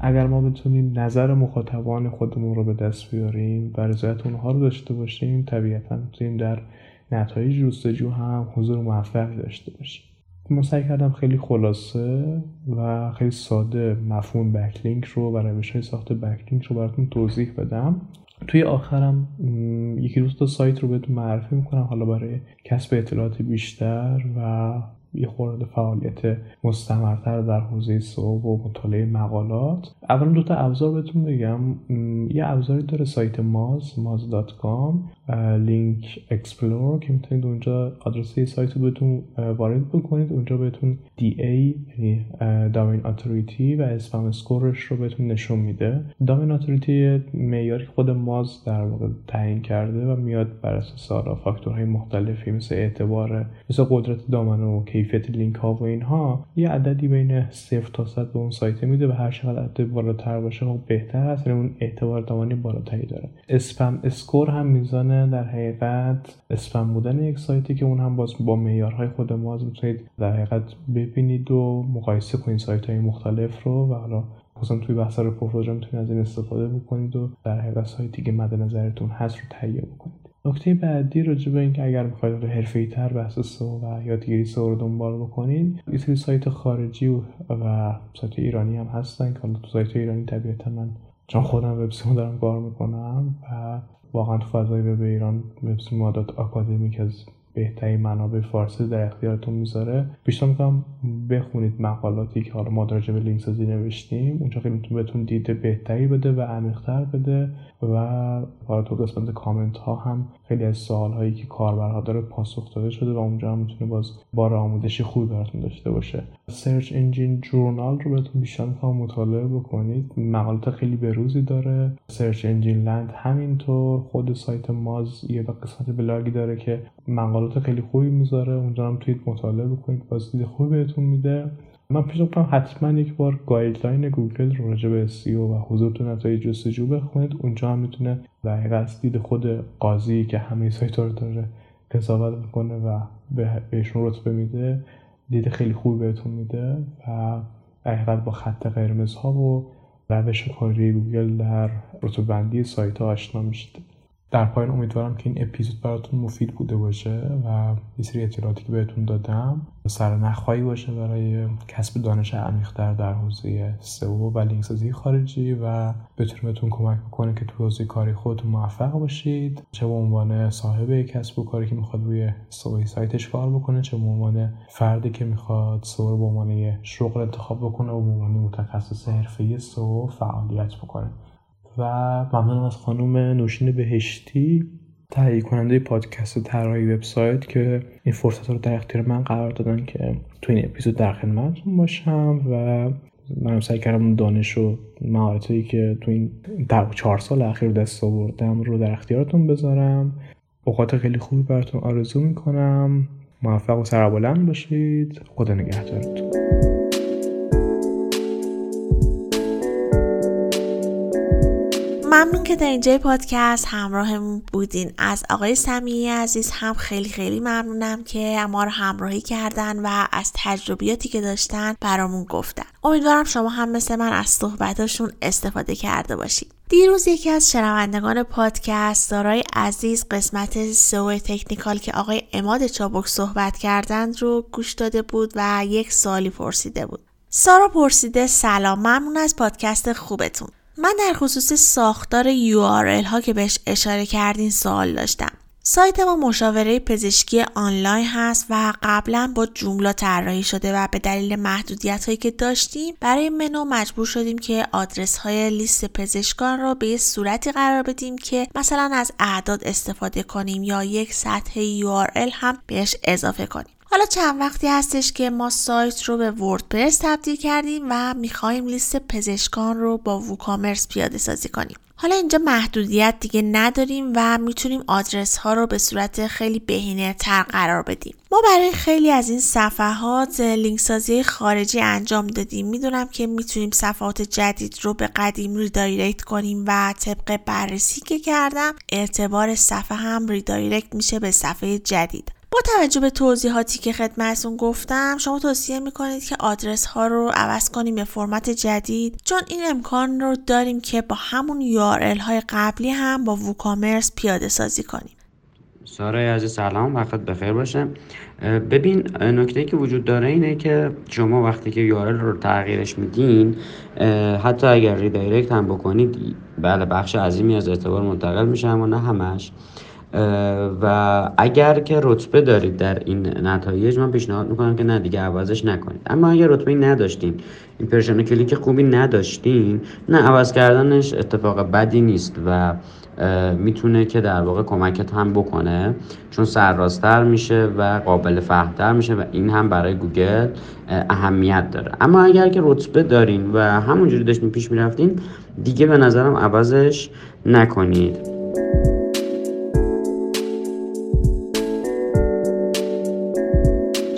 اگر ما بتونیم نظر مخاطبان خودمون رو به دست بیاریم و رضایت اونها رو داشته باشیم طبیعتا می‌تونیم در نتایج جستجو هم حضور موفقی داشته باشیم. من سعی کردم خیلی خلاصه و خیلی ساده مفهوم بکلینک رو و روش های ساخت بکلینک رو براتون توضیح بدم. توی آخرم یکی دو تا سایت رو بهتون معرفی می‌کنم حالا برای کسب اطلاعات بیشتر و یه خورده فعالیت مستمرتر در حوزه SEO و مطالعه مقالات. اولا دو تا ابزار بهتون بگم. یه ابزاری داره سایت Moz Moz.com Link Explorer که می‌تونید اونجا آدرس سایت رو بهتون وارد بکنید. اونجا بهتون DA یعنی domain authority و spam score ش رو بهتون نشون میده. domain authority معیاری خود Moz در واقع تعیین کرده و میاد بر اساس فاکتورهای مختلفی مثل اعتبار مثل قدرت domain و کیفیت لینک ها و اینها یه عددی بین 0 تا 100 به اون سایت میده و هر چقدر عدد بالاتر باشه خب بهتر هست یعنی اون اعتبار domain ی بالاتری داره. spam score هم میزان می‌تونه در حقیقت اسپم بودن یک سایتی که اون هم باز با معیارهای خود Moz می‌تونید در حقیقت ببینید و مقایسه کنید سایت های مختلف رو و حالا خصوصا توی بحث رو می‌تونید از این استفاده بکنید و در حقیقت سایتی که مد نظرتون هست رو تهیه بکنید. نکته بعدی راجع به اینکه اگر می‌خواید حرفه تر بحث سو و یادگیری سو رو دنبال بکنید یه سری سایت خارجی و, و سایت ایرانی هم هستن که حالا تو سایت ایرانی طبیعتا من چون خودم وبسیمو دارم کار می‌کنم و واقعا تو فضای وب ایران وبسیمو دات آکادمیک از بهترین منابع فارسی در اختیارتون می‌ذاره. بیشتر می‌کنم بخونید مقالاتی که حالا ما راجع به لینک سازی نوشتیم. اونجا خیلی بهتون دید بهتری بده و عمیقتر بده. و تو قسمت کامنت ها هم خیلی از سوال هایی که کاربرها داره پاسخ داده شده و اونجا هم می‌تونه باز بار آموزشی خوبی براتون داشته باشه. Search Engine Journal رو بهتون بیشتر می‌خوام مطالعه بکنید. مقالات خیلی بروزی داره. Search Engine Land همینطور. خود سایت Moz یه قسمت بلاگی داره که مقالات خیلی خوبی می‌ذاره. اونجا هم می‌تونید مطالعه بکنید. باز دید خوبی بهتون میده. من پیشنهاد می‌کنم حتما یک بار guideline گوگل راجع به SEO و حضور تو نتایج جستجو بخونید. اونجا هم می‌تونه در از دید خود قاضی که همه سایت رو داره قضاوت می‌کنه و بهشون رتبه میده دید خیلی خوبی بهتون میده و در با خط قرمز ها و روش کاری گوگل در رتبه بندی سایت ها آشنا میشید. در پایان امیدوارم که این اپیزود براتون مفید بوده باشه و یه سری اطلاعاتی که بهتون دادم سر نخواهی باشه برای کسب دانش عمیقتر در حوزه سئو و لینک خارجی و بتونه بهتون کمک بکنه که تو حوزه کاری خودتون موفق باشید. چه به عنوان صاحب کسب و کاری که می‌خواد روی سئو سایتش کار بکنه چه به عنوان فردی که می‌خواد سئو رو به عنوان شغل انتخاب بکنه و به عنوان متخصص حرفه‌ای سئو فعالیت بکنه. و ممنونم از خانم نوشین بهشتی تهیه کننده پادکست طراحی وبسایت که این فرصت رو در اختیار من قرار دادن که تو این اپیزود در خدمتتون باشم و من سعی کردم دانش و مهارتایی که تو این در چهار سال اخیر دست آوردم رو در اختیارتون بذارم. اوقات خیلی خوبی براتون آرزو می‌کنم. موفق و سربلند باشید. خدا نگهدارتون. ممنون که در اینجای پادکست همراهمون بودین. از آقای سمیعی عزیز هم خیلی خیلی ممنونم که ما رو همراهی کردن و از تجربیاتی که داشتن برامون گفتن. امیدوارم شما هم مثل من از صحبتاشون استفاده کرده باشید. دیروز یکی از شنوندگان پادکست دارای عزیز قسمت سو تکنیکال که آقای اماد چابک صحبت کردند رو گوش داده بود و یک سالی پرسیده بود. سارا پرسیده سلام ممنون از پادکست خوبتون. من در خصوص ساختار URL ها که بهش اشاره کردین سوال داشتم. سایت ما مشاوره پزشکی آنلاین هست و قبلا با جوملا طراحی شده و به دلیل محدودیت هایی که داشتیم برای منو مجبور شدیم که آدرس های لیست پزشکان را به یه صورتی قرار بدیم که مثلا از اعداد استفاده کنیم یا یک سطح URL هم بهش اضافه کنیم. حالا چند وقتی هستش که ما سایت رو به وردپرس تبدیل کردیم و می‌خوایم لیست پزشکان رو با ووکامرس پیاده سازی کنیم. حالا اینجا محدودیت دیگه نداریم و می‌تونیم آدرس ها رو به صورت خیلی بهینه تر قرار بدیم. ما برای خیلی از این صفحات لینک سازی خارجی انجام دادیم. می‌دونم که می‌تونیم صفحات جدید رو به قدیم redirect کنیم و طبق بررسی که کردم اعتبار صفحه هم redirect میشه به صفحه جدید. با توجه به توضیحاتی که خدمتتون گفتم شما توصیه می‌کنید که آدرس ها رو عوض کنیم به فرمت جدید. چون این امکان رو داریم که با همون URL های قبلی هم با WooCommerce پیاده سازی کنیم. سارای عزیز سلام. وقت بخیر باشه. ببین نکته که وجود داره اینه که شما وقتی که URL رو تغییرش میدین حتی اگر ریدایرکت هم بکنید بله بخش عظیمی از اعتبار منتقل میشه اما نه همش. و اگر که رتبه دارید در این نتایج من پیشنهاد می‌کنم که نه دیگه عوضش نکنید. اما اگر رتبه نداشتین این کلیک خوبی نداشتین نه عوض کردنش اتفاق بدی نیست و می‌تونه که در واقع کمکت هم بکنه چون سرراست‌تر میشه و قابل فهمتر میشه و این هم برای گوگل اهمیت داره. اما اگر که رتبه دارین و همونجوری داشتین پیش می‌رفتین دیگه به نظرم عوضش نکنید.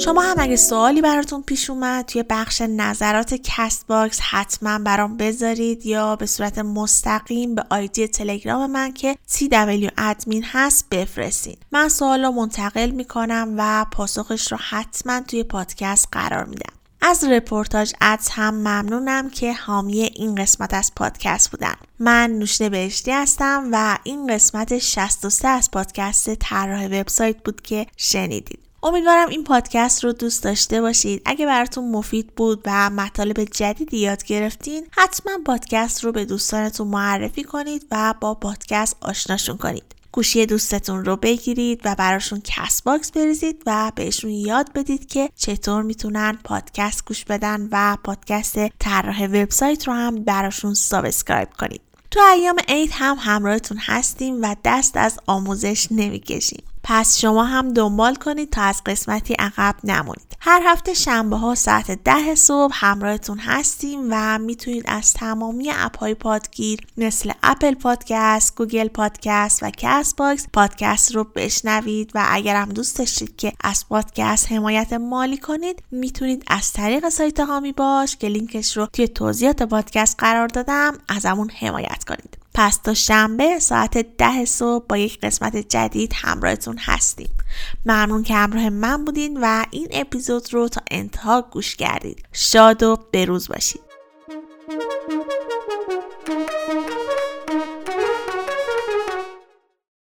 شما هم اگه سوالی براتون پیش اومد توی بخش نظرات کست باکس حتما برام بذارید یا به صورت مستقیم به آیدی تلگرام من که TW admin هست بفرستید من سوال رو منتقل می‌کنم و پاسخش رو حتما توی پادکست قرار میدم. از Reportage Ads هم ممنونم که حامی این قسمت از پادکست بودن. من نوشنه بهشتی هستم و این قسمت 63 از پادکست طراح وبسایت بود که شنیدید. امیدوارم این پادکست رو دوست داشته باشید. اگه براتون مفید بود و مطالب جدیدی یاد گرفتین حتما پادکست رو به دوستانتون معرفی کنید و با پادکست آشناشون کنید. گوشی دوستتون رو بگیرید و براشون Castbox بریزید و بهشون یاد بدید که چطور می‌تونن پادکست گوش بدن و پادکست طراح وبسایت رو هم براشون subscribe کنید. تو ایام عید هم همراهتون هستیم و دست از آموزش نمی‌کشیم. پس شما هم دنبال کنید تا از قسمتی عقب نمونید. هر هفته شنبه ها ساعت ده صبح همراهتون هستیم و می‌تونید از تمامی app های پادگیر مثل Apple Podcast، Google Podcast و Castbox پادکست رو بشنوید و اگر هم دوست داشتید که از پادکست حمایت مالی کنید می‌تونید از طریق سایت حامی باش که لینکش رو توی توضیحات پادکست قرار دادم ازمون حمایت کنید. پس تا شنبه ساعت ده صبح با یک قسمت جدید همراهتون هستیم. ممنون که همراه من بودین و این اپیزود رو تا انتها گوش کردید. شاد و بروز باشید.